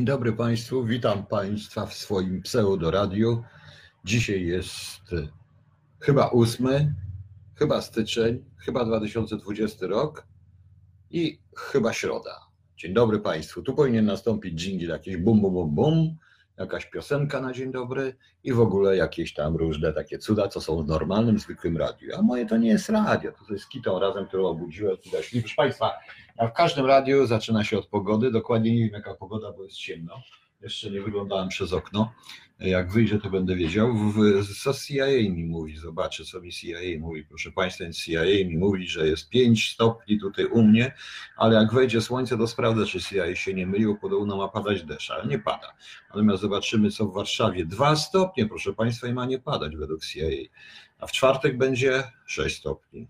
Dzień dobry Państwu, witam Państwa w swoim pseudoradiu. Dzisiaj jest e, chyba ósmy, chyba styczeń, chyba 2020 rok i chyba środa. Dzień dobry Państwu. Tu powinien nastąpić dżingiel jakieś bum, bum, bum, bum, jakaś piosenka na dzień dobry i w ogóle jakieś tam różne takie cuda, co są w normalnym, zwykłym radiu. A moje to nie jest radio, to jest kitą razem, którą obudziłem. Proszę Państwa, a w każdym radiu zaczyna się od pogody. Dokładnie nie wiem jaka pogoda, bo jest ciemno. Jeszcze nie wyglądałem przez okno. Jak wyjdzie, to będę wiedział. Co CIA mi mówi? Zobaczę, co mi CIA mówi. Proszę Państwa, CIA mi mówi, że jest 5 stopni tutaj u mnie, ale jak wejdzie słońce, to sprawdzę, czy CIA się nie mylił. Podobno ma padać deszcz, ale nie pada. Natomiast zobaczymy, co w Warszawie. 2 stopnie, proszę Państwa, i ma nie padać według CIA. A w czwartek będzie 6 stopni.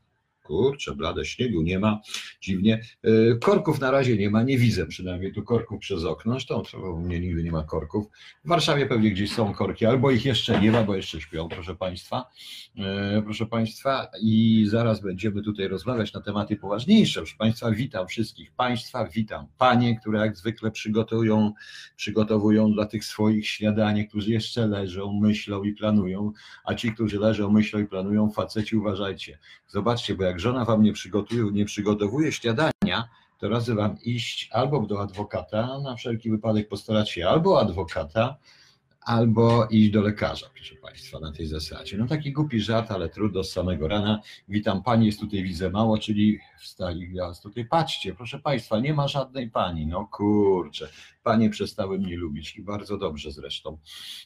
Kurczę, blade śniegu nie ma, dziwnie. Y, korków na razie nie ma, nie widzę przynajmniej tu korków przez okno. Zresztą u mnie nigdy nie ma korków. W Warszawie pewnie gdzieś są korki, albo ich jeszcze nie ma, bo jeszcze śpią, proszę Państwa. Y, proszę Państwa, i zaraz będziemy tutaj rozmawiać na tematy poważniejsze. Proszę Państwa, witam wszystkich Państwa, witam Panie, które jak zwykle przygotują, przygotowują dla tych swoich śniadanie, którzy jeszcze leżą, myślą i planują, a ci, którzy leżą, myślą i planują, faceci uważajcie. Zobaczcie, bo jak żona wam nie przygotuje, nie przygotowuje śniadania, to radzę wam iść albo do adwokata, na wszelki wypadek postarać się albo adwokata, albo iść do lekarza, proszę Państwa, na tej zasadzie. No taki głupi żart, ale trudno z samego rana. Witam Pani, jest tutaj widzę mało, czyli wstali gwiazd. Tutaj patrzcie, proszę Państwa, nie ma żadnej Pani, no kurczę. Panie przestały mnie lubić i bardzo dobrze zresztą,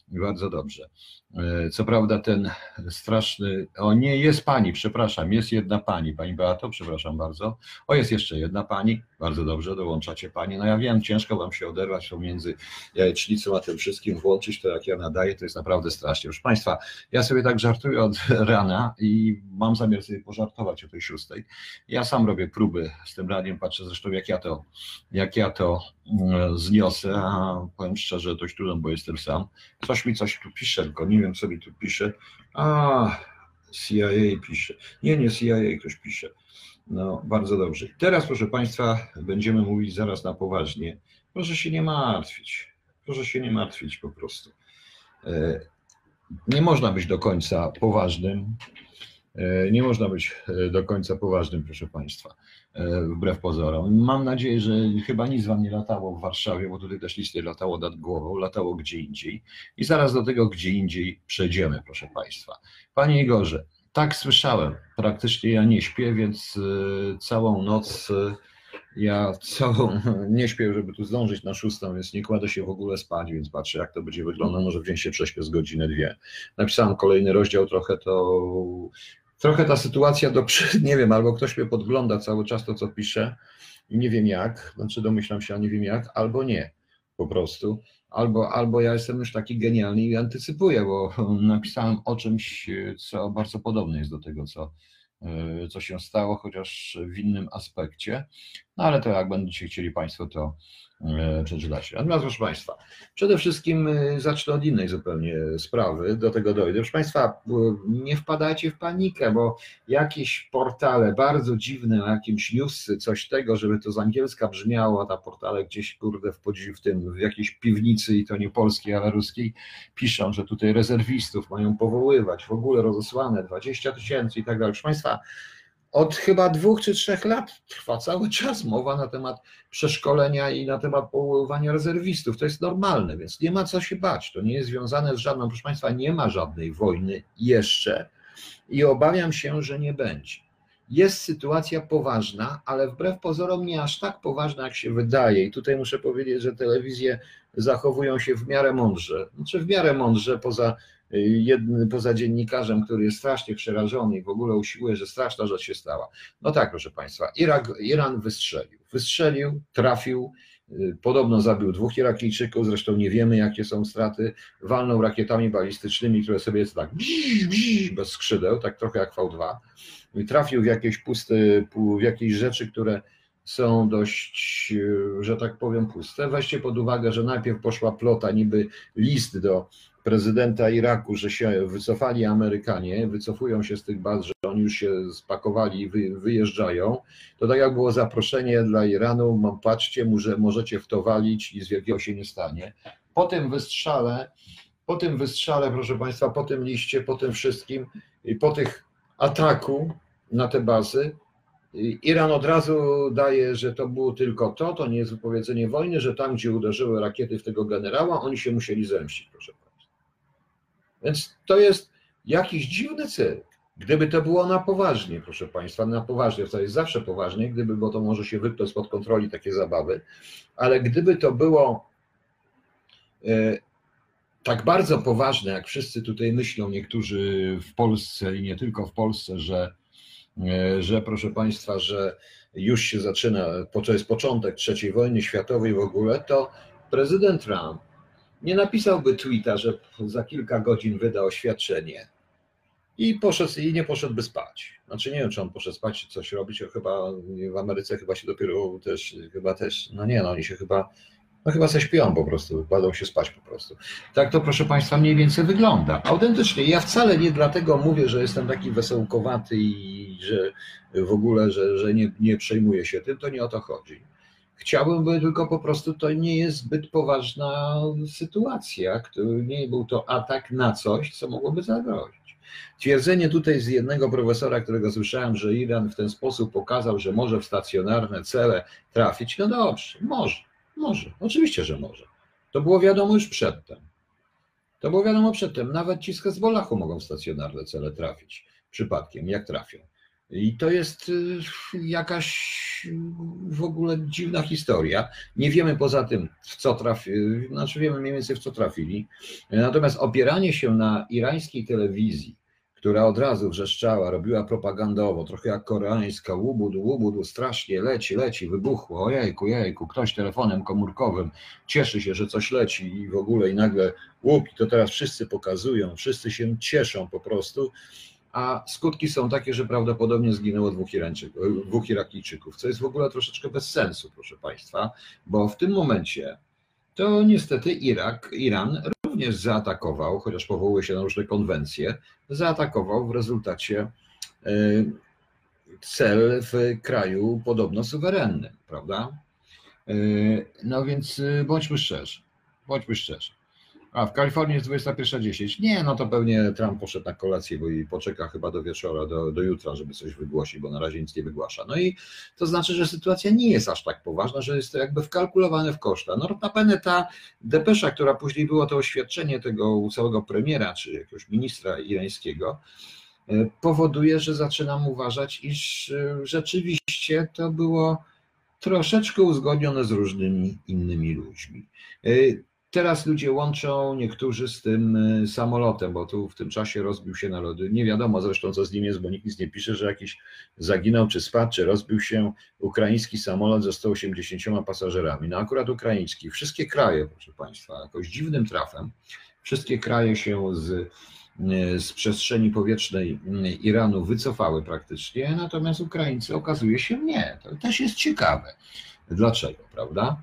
bardzo dobrze. E, co prawda ten straszny, o nie, jest pani, przepraszam, jest jedna pani, pani Beato, przepraszam bardzo. O, jest jeszcze jedna pani, bardzo dobrze, dołączacie pani. No ja wiem, ciężko wam się oderwać pomiędzy jajecznicą a tym wszystkim, włączyć to jak ja nadaję, to jest naprawdę strasznie. Proszę Państwa, ja sobie tak żartuję od rana i mam zamiar sobie pożartować o tej szóstej. Ja sam robię próby z tym radiem, patrzę zresztą jak ja to, jak ja to mm, zniosę, a powiem szczerze, dość trudno, bo jestem sam. Coś mi coś tu pisze, tylko nie wiem, co mi tu pisze. A, CIA pisze. Nie, nie CIA ktoś pisze. No, bardzo dobrze. Teraz, proszę Państwa, będziemy mówić zaraz na poważnie. Proszę się nie martwić. Proszę się nie martwić po prostu. E, nie można być do końca poważnym. E, nie można być e, do końca poważnym, proszę Państwa, wbrew pozorom. Mam nadzieję, że chyba nic Wam nie latało w Warszawie, bo tutaj też listy latało nad głową, latało gdzie indziej. I zaraz do tego gdzie indziej przejdziemy, proszę Państwa. Panie Igorze, tak słyszałem. Praktycznie ja nie śpię, więc całą noc ja całą nie śpię, żeby tu zdążyć na szóstą, więc nie kładę się w ogóle spać, więc patrzę, jak to będzie wyglądać. Może w dzień się prześpię z godzinę, dwie. Napisałem kolejny rozdział, trochę to. Trochę ta sytuacja do. Nie wiem, albo ktoś mnie podgląda cały czas to, co piszę i nie wiem jak, znaczy domyślam się, a nie wiem jak, albo nie, po prostu. Albo, albo ja jestem już taki genialny i antycypuję, bo napisałem o czymś, co bardzo podobne jest do tego, co, E, co się stało, chociaż w innym aspekcie. No ale to jak będziecie chcieli Państwo, to e, przeczytacie. Natomiast proszę Państwa, przede wszystkim e, zacznę od innej zupełnie sprawy, do tego dojdę. Proszę Państwa, nie wpadajcie w panikę, bo jakieś portale bardzo dziwne, jakimś newsy, coś tego, żeby to z angielska brzmiało, a ta portale gdzieś kurde w, w tym, w jakiejś piwnicy i to nie polskiej, ale ruskiej, piszą, że tutaj rezerwistów mają powoływać, w ogóle rozesłane 20 tysięcy i tak dalej. Proszę Państwa, od chyba dwóch czy trzech lat trwa cały czas mowa na temat przeszkolenia i na temat powoływania rezerwistów. To jest normalne, więc nie ma co się bać. To nie jest związane z żadną, proszę Państwa, nie ma żadnej wojny jeszcze i obawiam się, że nie będzie. Jest sytuacja poważna, ale wbrew pozorom nie aż tak poważna, jak się wydaje. I tutaj muszę powiedzieć, że telewizje zachowują się w miarę mądrze. Znaczy w miarę mądrze, poza jednym, poza dziennikarzem, który jest strasznie przerażony i w ogóle usiłuje, że straszna rzecz się stała. No tak, proszę Państwa, Irak, Iran wystrzelił. Wystrzelił, trafił, y, podobno zabił dwóch Irakijczyków, zresztą nie wiemy, jakie są straty. Walnął rakietami balistycznymi, które sobie jest tak bez skrzydeł, tak trochę jak V2. I trafił w jakieś puste, w jakieś rzeczy, które są dość, y, że tak powiem, puste. Weźcie pod uwagę, że najpierw poszła plota, niby list do prezydenta Iraku, że się wycofali Amerykanie, wycofują się z tych baz, że oni już się spakowali i wy, wyjeżdżają, to tak jak było zaproszenie dla Iranu, mam patrzcie, może, możecie w to walić i z wielkiego się nie stanie. Po tym wystrzale, po tym wystrzale, proszę Państwa, po tym liście, po tym wszystkim po tych ataku na te bazy, Iran od razu daje, że to było tylko to, to nie jest wypowiedzenie wojny, że tam, gdzie uderzyły rakiety w tego generała, oni się musieli zemścić, proszę Państwa. Więc to jest jakiś dziwny cel. Gdyby to było na poważnie, proszę Państwa, na poważnie, to jest zawsze poważnie, gdyby, bo to może się wypnąć spod kontroli takie zabawy, ale gdyby to było e, tak bardzo poważne, jak wszyscy tutaj myślą, niektórzy w Polsce i nie tylko w Polsce, że E, że proszę Państwa, że już się zaczyna, to jest początek III wojny światowej w ogóle, to prezydent Trump nie napisałby tweeta, że za kilka godzin wyda oświadczenie i, poszedł, i nie poszedłby spać. Znaczy nie wiem, czy on poszedł spać, czy coś robić, chyba w Ameryce chyba się dopiero też, chyba też, no nie, no oni się chyba no chyba se śpią po prostu, kładą się spać po prostu. Tak to proszę Państwa mniej więcej wygląda. Autentycznie, ja wcale nie dlatego mówię, że jestem taki wesołkowaty i że w ogóle, że, że nie, nie przejmuję się tym, to nie o to chodzi. Chciałbym, by tylko po prostu to nie jest zbyt poważna sytuacja, nie był to atak na coś, co mogłoby zagrozić. Twierdzenie tutaj z jednego profesora, którego słyszałem, że Iran w ten sposób pokazał, że może w stacjonarne cele trafić, no dobrze, może może, oczywiście, że może. To było wiadomo już przedtem. To było wiadomo przedtem. Nawet ci z Hezbollahu mogą w stacjonarne cele trafić. Przypadkiem, jak trafią. I to jest y, jakaś w ogóle dziwna historia. Nie wiemy poza tym, w co trafili, znaczy wiemy mniej więcej w co trafili. Natomiast opieranie się na irańskiej telewizji, która od razu wrzeszczała, robiła propagandowo, trochę jak koreańska, łubudu, łubudu, strasznie leci, leci, wybuchło, ojejku, jejku, ktoś telefonem komórkowym cieszy się, że coś leci i w ogóle i nagle łupi, to teraz wszyscy pokazują, wszyscy się cieszą po prostu, a skutki są takie, że prawdopodobnie zginęło dwóch, dwóch Irakijczyków, co jest w ogóle troszeczkę bez sensu, proszę Państwa, bo w tym momencie to niestety Irak, Iran również zaatakował, chociaż powołuje się na różne konwencje, zaatakował w rezultacie e, cel w kraju podobno suwerennym, prawda? E, no więc e, bądźmy szczerzy, bądźmy szczerzy. A w Kalifornii jest 21.10. Nie, no to pewnie Trump poszedł na kolację, bo i poczeka chyba do wieczora, do, do jutra, żeby coś wygłosić, bo na razie nic nie wygłasza. No i to znaczy, że sytuacja nie jest aż tak poważna, że jest to jakby wkalkulowane w koszta. No notabene ta depesza, która później było to oświadczenie tego całego premiera, czy jakiegoś ministra irańskiego, e, powoduje, że zaczynam uważać, iż e, rzeczywiście to było troszeczkę uzgodnione z różnymi innymi ludźmi. Teraz ludzie łączą niektórzy z tym y, samolotem, bo tu w tym czasie rozbił się na lody. Nie wiadomo zresztą, co z nim jest, bo nikt nic nie pisze, że jakiś zaginął, czy spadł, czy rozbił się ukraiński samolot ze 180 pasażerami. No akurat ukraiński. Wszystkie kraje, proszę Państwa, jakoś dziwnym trafem, wszystkie kraje się z, y, z przestrzeni powietrznej y, Iranu wycofały praktycznie, natomiast Ukraińcy okazuje się nie. To też jest ciekawe. Dlaczego, prawda?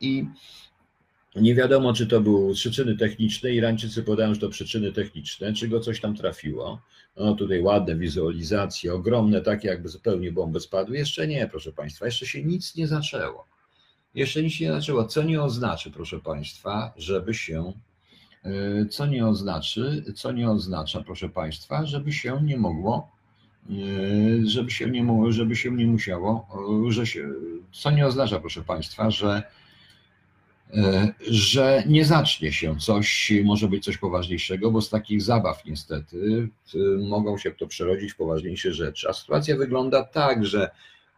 I nie wiadomo, czy to były przyczyny techniczne. Irańczycy podają, że to przyczyny techniczne, czy go coś tam trafiło. No tutaj ładne wizualizacje, ogromne, takie jakby zupełnie bomby spadły. Jeszcze nie, proszę Państwa, jeszcze się nic nie zaczęło. Jeszcze nic nie zaczęło, co nie oznacza, proszę Państwa, żeby się, e, co nie oznaczy, co nie oznacza, proszę Państwa, żeby się nie mogło, e, żeby się nie, żeby się nie musiało, że się, co nie oznacza, proszę Państwa, że że nie zacznie się coś, może być coś poważniejszego, bo z takich zabaw niestety mogą się to przerodzić w poważniejsze rzeczy. A sytuacja wygląda tak, że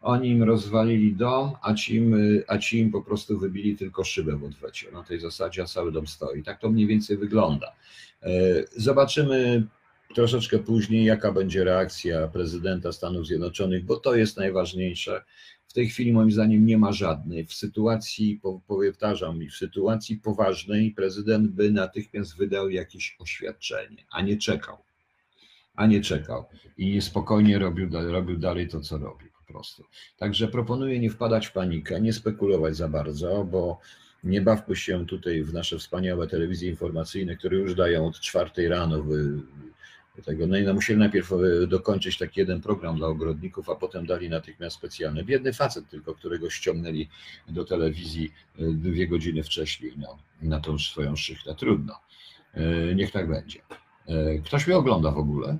oni im rozwalili dom, a ci im, a ci im po prostu wybili tylko szybę w odwecie. Na tej zasadzie, cały dom stoi. Tak to mniej więcej wygląda. E, zobaczymy troszeczkę później, jaka będzie reakcja prezydenta Stanów Zjednoczonych, bo to jest najważniejsze. W tej chwili moim zdaniem nie ma żadnej. W sytuacji, powtarzam, w sytuacji poważnej prezydent by natychmiast wydał jakieś oświadczenie, a nie czekał. A nie czekał. I spokojnie robił, robił dalej to, co robi po prostu. Także proponuję nie wpadać w panikę, nie spekulować za bardzo, bo nie bawmy się tutaj w nasze wspaniałe telewizje informacyjne, które już dają od czwartej rano tego. No i no, musieli najpierw e, dokończyć taki jeden program dla ogrodników, a potem dali natychmiast specjalny. Biedny facet tylko, którego ściągnęli do telewizji e, dwie godziny wcześniej no, na tą swoją szychtę. Trudno. E, niech tak będzie. Ktoś mnie ogląda w ogóle?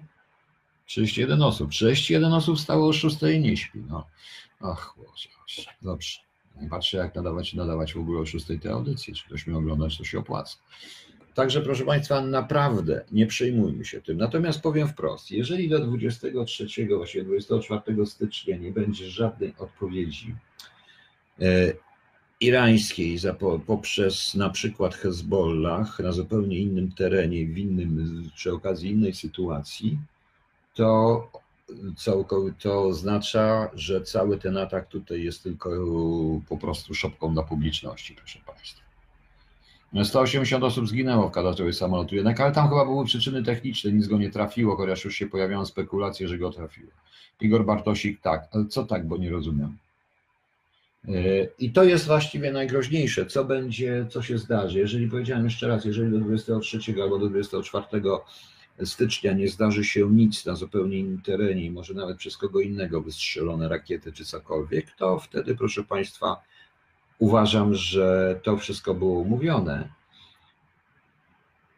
31 osób. 31 osób stało o 6 i nie śpi. No. Ach, Boże, dobrze. Patrzę, jak nadawać, nadawać w ogóle o 6 tej audycji. Czy ktoś mnie oglądać, to się opłaca. Także proszę Państwa, naprawdę nie przejmujmy się tym. Natomiast powiem wprost, jeżeli do 23, właściwie 24 stycznia nie będzie żadnej odpowiedzi e, irańskiej poprzez na przykład Hezbollah na zupełnie innym terenie, w innym, przy okazji innej sytuacji, to, to oznacza, że cały ten atak tutaj jest tylko po prostu szopką dla publiczności, proszę Państwa. 180 osób zginęło w katastrofie samolotu jednak, ale tam chyba były przyczyny techniczne, nic go nie trafiło, chociaż już się pojawiają spekulacje, że go trafiło. Igor Bartosik tak, ale co tak, bo nie rozumiem. E, I to jest właściwie najgroźniejsze, co będzie, co się zdarzy. Jeżeli powiedziałem jeszcze raz, jeżeli do 23 albo do 24 stycznia nie zdarzy się nic na zupełnie innym terenie, może nawet przez kogo innego wystrzelone rakiety czy cokolwiek, to wtedy, proszę Państwa, Uważam, że to wszystko było umówione.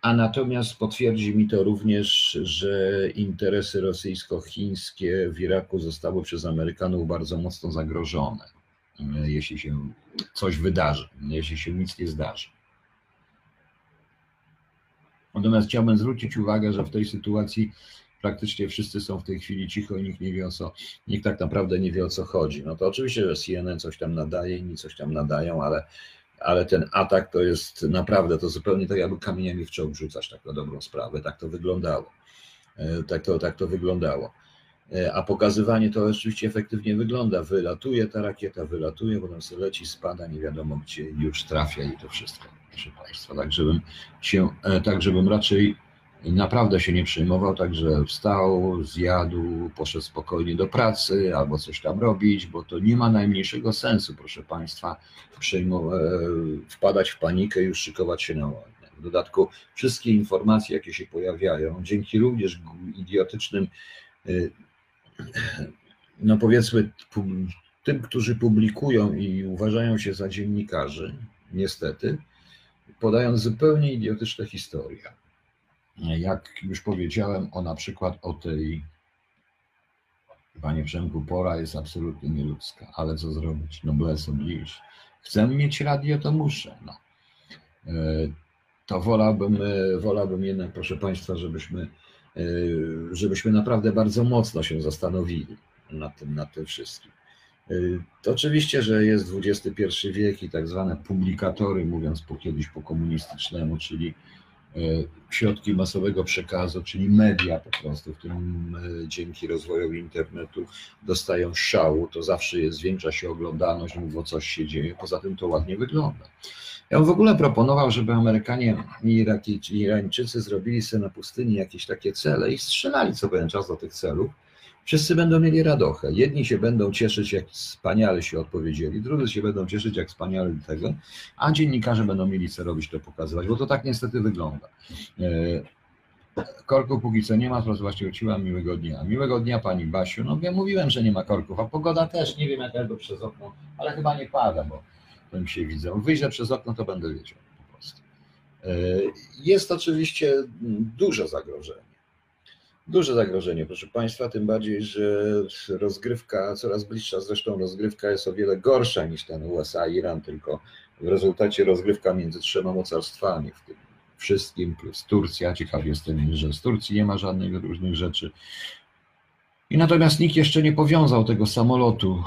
A natomiast potwierdzi mi to również, że interesy rosyjsko-chińskie w Iraku zostały przez Amerykanów bardzo mocno zagrożone, jeśli się coś wydarzy, jeśli się nic nie zdarzy. Natomiast chciałbym zwrócić uwagę, że w tej sytuacji praktycznie wszyscy są w tej chwili cicho i nikt nie wie o co, nikt tak naprawdę nie wie o co chodzi. No to oczywiście, że CNN coś tam nadaje, inni coś tam nadają, ale, ale ten atak to jest naprawdę, to zupełnie tak jakby kamieniami w czołg rzucać tak na dobrą sprawę, tak to wyglądało. E, tak to, tak to wyglądało. E, a pokazywanie to oczywiście efektywnie wygląda. Wylatuje ta rakieta, wylatuje, potem sobie leci, spada, nie wiadomo gdzie, już trafia i to wszystko, proszę Państwa. Tak żebym, się, e, tak żebym raczej naprawdę się nie przejmował, także wstał, zjadł, poszedł spokojnie do pracy albo coś tam robić, bo to nie ma najmniejszego sensu, proszę Państwa, przejmować, wpadać w panikę i już szykować się na wojnę. W dodatku wszystkie informacje, jakie się pojawiają, dzięki również idiotycznym, y, no powiedzmy, tym, którzy publikują i uważają się za dziennikarzy, niestety, podają zupełnie idiotyczne historie jak już powiedziałem, o na przykład o tej, panie Przemku, pora jest absolutnie nieludzka, ale co zrobić? No bless oblige. Chcę mieć radio, to muszę. No. E, to wolałbym, e, wolałbym jednak, proszę Państwa, żebyśmy, e, żebyśmy naprawdę bardzo mocno się zastanowili nad tym, nad tym wszystkim. To oczywiście, że jest XXI wiek i tak zwane publikatory, mówiąc po kiedyś po komunistycznemu, czyli środki masowego przekazu, czyli media po prostu, w którym e, dzięki rozwojowi internetu dostają szału, to zawsze jest, zwiększa się oglądalność, bo coś się dzieje, poza tym to ładnie wygląda. Ja bym w ogóle proponował, żeby Amerykanie i Irańczycy zrobili sobie na pustyni jakieś takie cele i strzelali co pewien czas do tych celów, Wszyscy będą mieli radochę. Jedni się będą cieszyć, jak wspaniale się odpowiedzieli, drudzy się będą cieszyć, jak wspaniale tego, a dziennikarze będą mieli co robić, to pokazywać, bo to tak niestety wygląda. E, korku póki co nie ma, proszę uciłam miłego dnia. Miłego dnia Pani Basiu. No ja mówiłem, że nie ma korków, a pogoda też, nie wiem jak to przez okno, ale chyba nie pada, bo mi się widzę. Wyjrzę przez okno, to będę wiedział po prostu. E, jest oczywiście duże zagrożenie. Duże zagrożenie, proszę Państwa, tym bardziej, że rozgrywka coraz bliższa, zresztą rozgrywka jest o wiele gorsza niż ten USA-Iran, tylko w rezultacie rozgrywka między trzema mocarstwami, w tym wszystkim, plus Turcja. Ciekaw jestem, że z Turcji nie ma żadnych różnych rzeczy. I natomiast nikt jeszcze nie powiązał tego samolotu,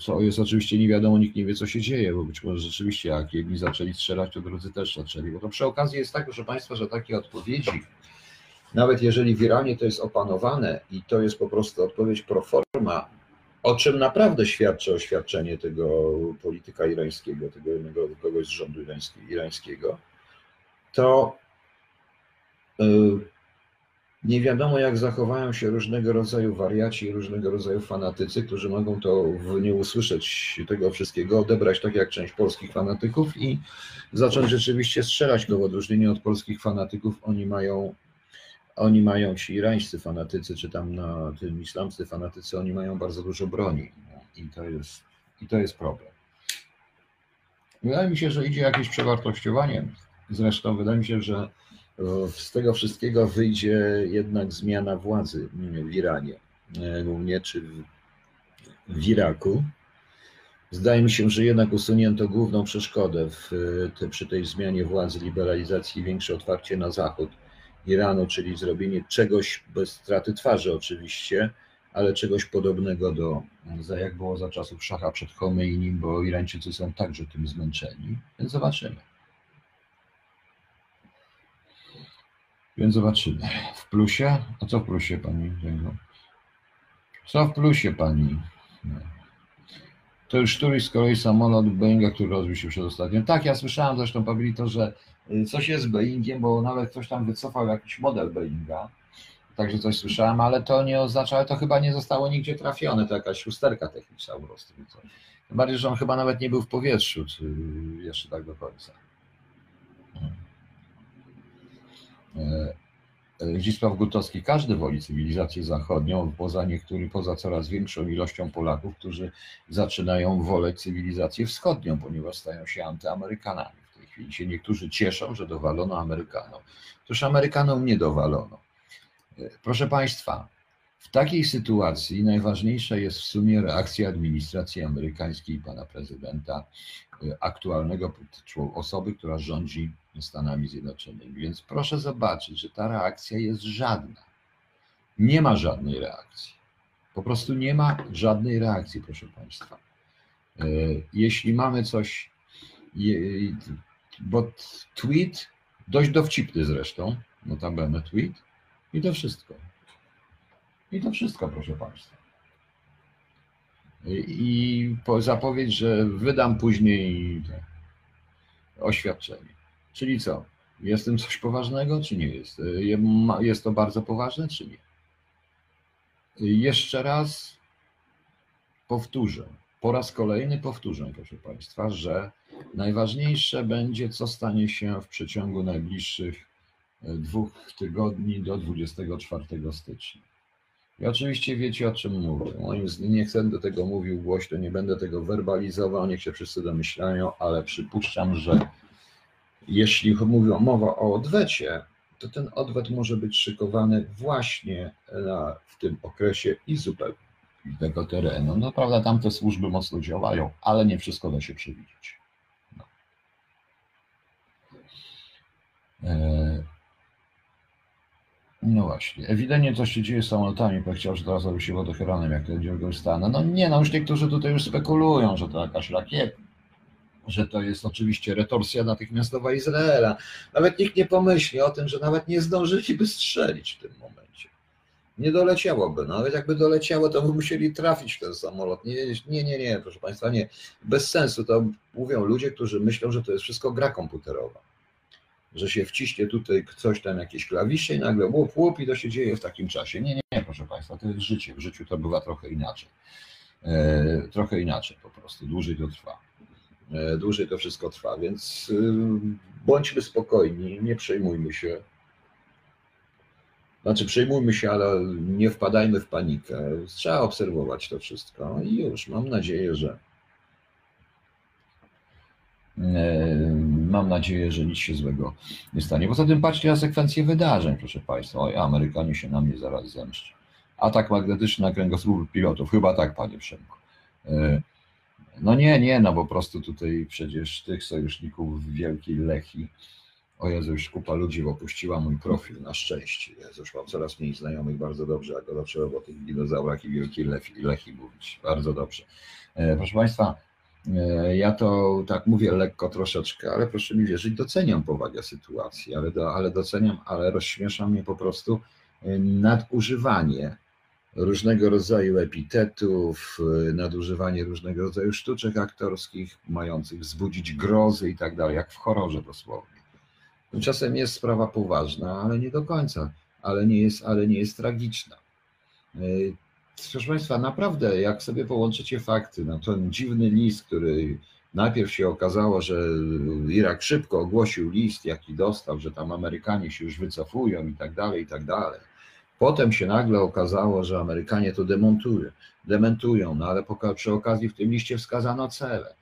co jest oczywiście nie wiadomo, nikt nie wie, co się dzieje, bo być może rzeczywiście, jak jedni zaczęli strzelać, to drudzy też zaczęli. Bo to przy okazji jest tak, proszę Państwa, że takie odpowiedzi nawet jeżeli w Iranie to jest opanowane i to jest po prostu odpowiedź pro forma, o czym naprawdę świadczy oświadczenie tego polityka irańskiego, tego jednego kogoś z rządu irańskiego, to y, nie wiadomo, jak zachowają się różnego rodzaju wariaci różnego rodzaju fanatycy, którzy mogą to nie usłyszeć tego wszystkiego, odebrać tak jak część polskich fanatyków i zacząć rzeczywiście strzelać go w odróżnieniu od polskich fanatyków. Oni mają oni mają, ci irańscy fanatycy, czy tam na tym islamscy fanatycy, oni mają bardzo dużo broni i to jest, i to jest problem. Wydaje mi się, że idzie jakieś przewartościowanie. Zresztą wydaje mi się, że z tego wszystkiego wyjdzie jednak zmiana władzy w Iranie, głównie czy w Iraku. Zdaje mi się, że jednak usunięto główną przeszkodę w, te, przy tej zmianie władzy, liberalizacji i większe otwarcie na zachód Iranu, czyli zrobienie czegoś bez straty twarzy oczywiście, ale czegoś podobnego do, jak było za czasów Szacha przed Chomeinim, bo Irańczycy są także tym zmęczeni, więc zobaczymy. Więc zobaczymy. W plusie? A co w plusie pani? Co w plusie pani? To już któryś z kolei samolot Boeinga, który rozbił się przedostatnio. Tak, ja słyszałem zresztą, Pawlito, że coś jest z Boeingiem, bo nawet ktoś tam wycofał jakiś model Boeinga. Także coś słyszałem, ale to nie oznacza, to chyba nie zostało nigdzie trafione, to jakaś usterka techniczna po prostu. Tym bardziej, że on chyba nawet nie był w powietrzu, czy jeszcze tak do końca. E, Zdzisław Gutowski, każdy woli cywilizację zachodnią, poza niektórymi, poza coraz większą ilością Polaków, którzy zaczynają woleć cywilizację wschodnią, ponieważ stają się antyamerykanami. Chwili się niektórzy cieszą, że dowalono Amerykanom. Toż Amerykanom nie dowalono. Proszę Państwa, w takiej sytuacji najważniejsza jest w sumie reakcja administracji amerykańskiej pana prezydenta, e, aktualnego osoby, która rządzi Stanami Zjednoczonymi. Więc proszę zobaczyć, że ta reakcja jest żadna. Nie ma żadnej reakcji. Po prostu nie ma żadnej reakcji, proszę Państwa. E, jeśli mamy coś, bo tweet, dość dowcipny zresztą, notabene tweet, i to wszystko. I to wszystko, proszę Państwa. I zapowiedź, że wydam później oświadczenie. Czyli co? Jest tym coś poważnego, czy nie jest? Jest to bardzo poważne, czy nie? Jeszcze raz powtórzę, po raz kolejny powtórzę, proszę Państwa, że najważniejsze będzie, co stanie się w przeciągu najbliższych dwóch tygodni do 24 stycznia. I oczywiście wiecie, o czym mówię. Nie chcę do tego mówił głośno, nie będę tego werbalizował, niech się wszyscy domyślają, ale przypuszczam, że jeśli mówią mowa o odwecie, to ten odwet może być szykowany właśnie na, w tym okresie i zupełnie innego terenu. No prawda, tam te służby mocno działają, ale nie wszystko da się przewidzieć. No. E, no właśnie, ewidentnie coś się dzieje z samolotami, chciał, że teraz zrobi się wodochronem, jak to będzie stanę. No nie, no już niektórzy tutaj już spekulują, że to jakaś rakieta, że to jest oczywiście retorsja natychmiastowa Izraela. Nawet nikt nie pomyśli o tym, że nawet nie zdążyliby strzelić w tym momencie. Nie doleciałoby. No, nawet jakby doleciało, to by musieli trafić w ten samolot. Nie, nie, nie, nie, proszę Państwa, nie. Bez sensu. To mówią ludzie, którzy myślą, że to jest wszystko gra komputerowa że się wciśnie tutaj coś tam, jakieś klawisze i nagle łup, łup i to się dzieje w takim czasie. Nie, nie, nie, proszę Państwa, to jest życie. W życiu to bywa trochę inaczej. E, trochę inaczej po prostu, dłużej to trwa. E, dłużej to wszystko trwa, więc y, bądźmy spokojni, nie przejmujmy się. Znaczy, przejmujmy się, ale nie wpadajmy w panikę. Trzeba obserwować to wszystko i już mam nadzieję, że E, mam nadzieję, że nic się złego nie stanie. Poza tym patrzcie na sekwencję wydarzeń, proszę Państwa. Oj, Amerykanie się na mnie zaraz zemszczą. Atak magnetyczny na kręgosłup pilotów. Chyba tak, Panie Przemku. E, no nie, nie, no po prostu tutaj przecież tych sojuszników wielkiej Lechi, o Jezu, już kupa ludzi opuściła mój profil, na szczęście. Jezu, już mam coraz mniej znajomych, bardzo dobrze, jak go zaczęło o tych dinozaurach i wielkiej Lechi, Lechi mówić. Bardzo dobrze. E, proszę Państwa, E, ja to tak mówię lekko troszeczkę, ale proszę mi wierzyć, doceniam powagę sytuacji, ale, do, ale doceniam, ale rozśmiesza mnie po prostu e, nadużywanie różnego rodzaju epitetów, nadużywanie różnego rodzaju sztuczek aktorskich, mających wzbudzić grozy i tak dalej, jak w horrorze dosłownie. Tymczasem jest sprawa poważna, ale nie do końca, ale nie jest, ale nie jest tragiczna. Proszę Państwa, naprawdę, jak sobie połączycie fakty, no ten dziwny list, który Najpierw się okazało, że Irak szybko ogłosił list, jaki dostał, że tam Amerykanie się już wycofują i tak dalej, i tak dalej. Potem się nagle okazało, że Amerykanie to demontują, dementują, no ale przy okazji w tym liście wskazano cele.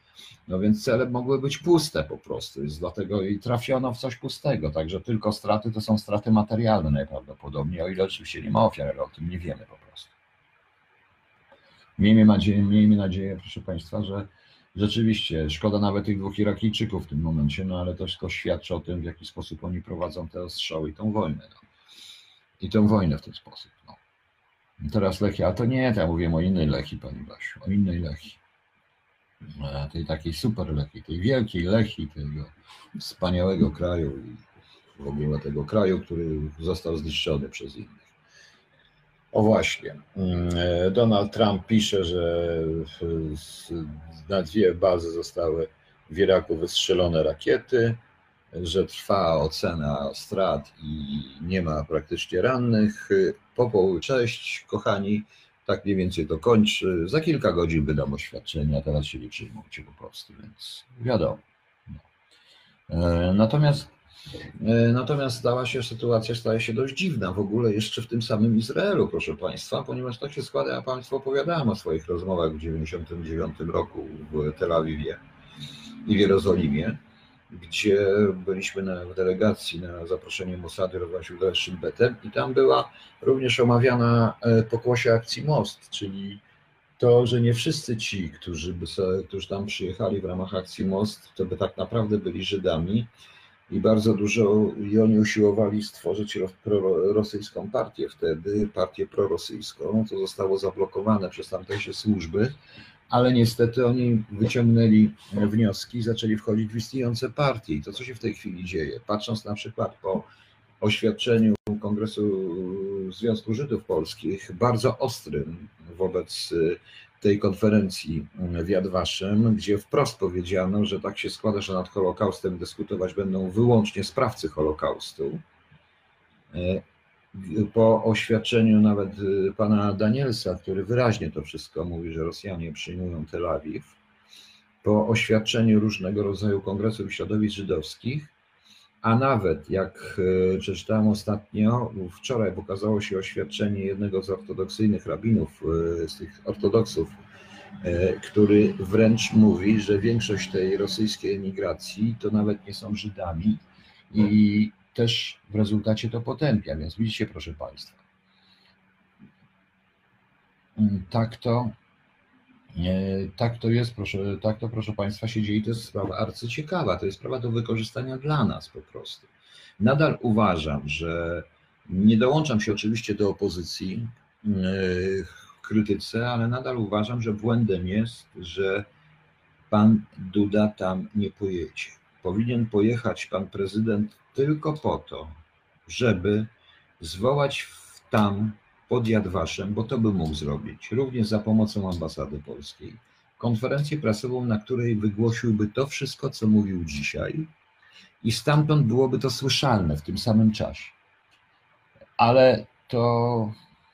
No więc cele mogły być puste po prostu, więc dlatego i trafiono w coś pustego. Także tylko straty to są straty materialne najprawdopodobniej, o ile oczywiście nie ma ofiar, ale o tym nie wiemy po prostu. Miejmy nadzieję, miejmy nadzieję proszę Państwa, że rzeczywiście szkoda nawet tych dwóch Irakijczyków w tym momencie, no ale to wszystko świadczy o tym, w jaki sposób oni prowadzą te ostrzały i tą wojnę. No. I tę wojnę w ten sposób. No. Teraz Lechia, a to nie, to ja mówię o innej Lechii, Pani Basiu, o innej Lechii. E, tej takiej super Lechii, tej wielkiej Lechii, tego wspaniałego kraju i w ogóle tego kraju, który został zniszczony przez innych. O właśnie. Mm, e, Donald Trump pisze, że na dwie bazy zostały w Iraku wystrzelone rakiety, że trwa ocena strat i nie ma praktycznie rannych. Popoł, cześć, kochani. Tak mniej więcej to kończy. Za kilka godzin wydam oświadczenie, a teraz się nie przyjmujcie po prostu, więc wiadomo. No. E, natomiast e, Natomiast stała się sytuacja, staje się dość dziwna w ogóle jeszcze w tym samym Izraelu, proszę Państwa, ponieważ tak się składa, ja Państwu opowiadałem o swoich rozmowach w 1999 roku w Tel Awiwie i w Jerozolimie gdzie byliśmy na, w delegacji na zaproszenie Mossadu udało Shin Betem i tam była również omawiana e, pokłosie akcji Most, czyli to, że nie wszyscy ci, którzy, by którzy tam przyjechali w ramach akcji Most, to by tak naprawdę byli Żydami i bardzo dużo i oni usiłowali stworzyć rosyjską partię wtedy, partię prorosyjską, to zostało zablokowane przez tamtejsze służby, ale niestety oni wyciągnęli wnioski i zaczęli wchodzić w istniejące partie. I to, co się w tej chwili dzieje, patrząc na przykład po oświadczeniu Kongresu Związku Żydów Polskich, bardzo ostrym wobec tej konferencji w Yad Vashem, gdzie wprost powiedziano, że tak się składa, że nad Holokaustem dyskutować będą wyłącznie sprawcy Holokaustu po oświadczeniu nawet y, pana Danielsa, który wyraźnie to wszystko mówi, że Rosjanie przyjmują Tel Awiw, po oświadczeniu różnego rodzaju kongresów środowisk żydowskich, a nawet jak y, przeczytałem ostatnio, wczoraj pokazało się oświadczenie jednego z ortodoksyjnych rabinów, y, z tych ortodoksów, który wręcz mówi, że większość tej rosyjskiej emigracji to nawet nie są Żydami i też w rezultacie to potępia. Więc widzicie, proszę Państwa, mm, tak to, tak to jest, proszę, tak to proszę Państwa się dzieje. To jest sprawa arcyciekawa. To jest sprawa do wykorzystania dla nas po prostu. Nadal uważam, że nie dołączam się oczywiście do opozycji w krytyce, ale nadal uważam, że błędem jest, że pan Duda tam nie pojedzie. Powinien pojechać pan prezydent tylko po to, żeby zwołać tam pod Jadwaszem, bo to by mógł zrobić, również za pomocą ambasady polskiej, konferencję prasową, na której wygłosiłby to wszystko, co mówił dzisiaj i stamtąd byłoby to słyszalne w tym samym czasie. Ale to,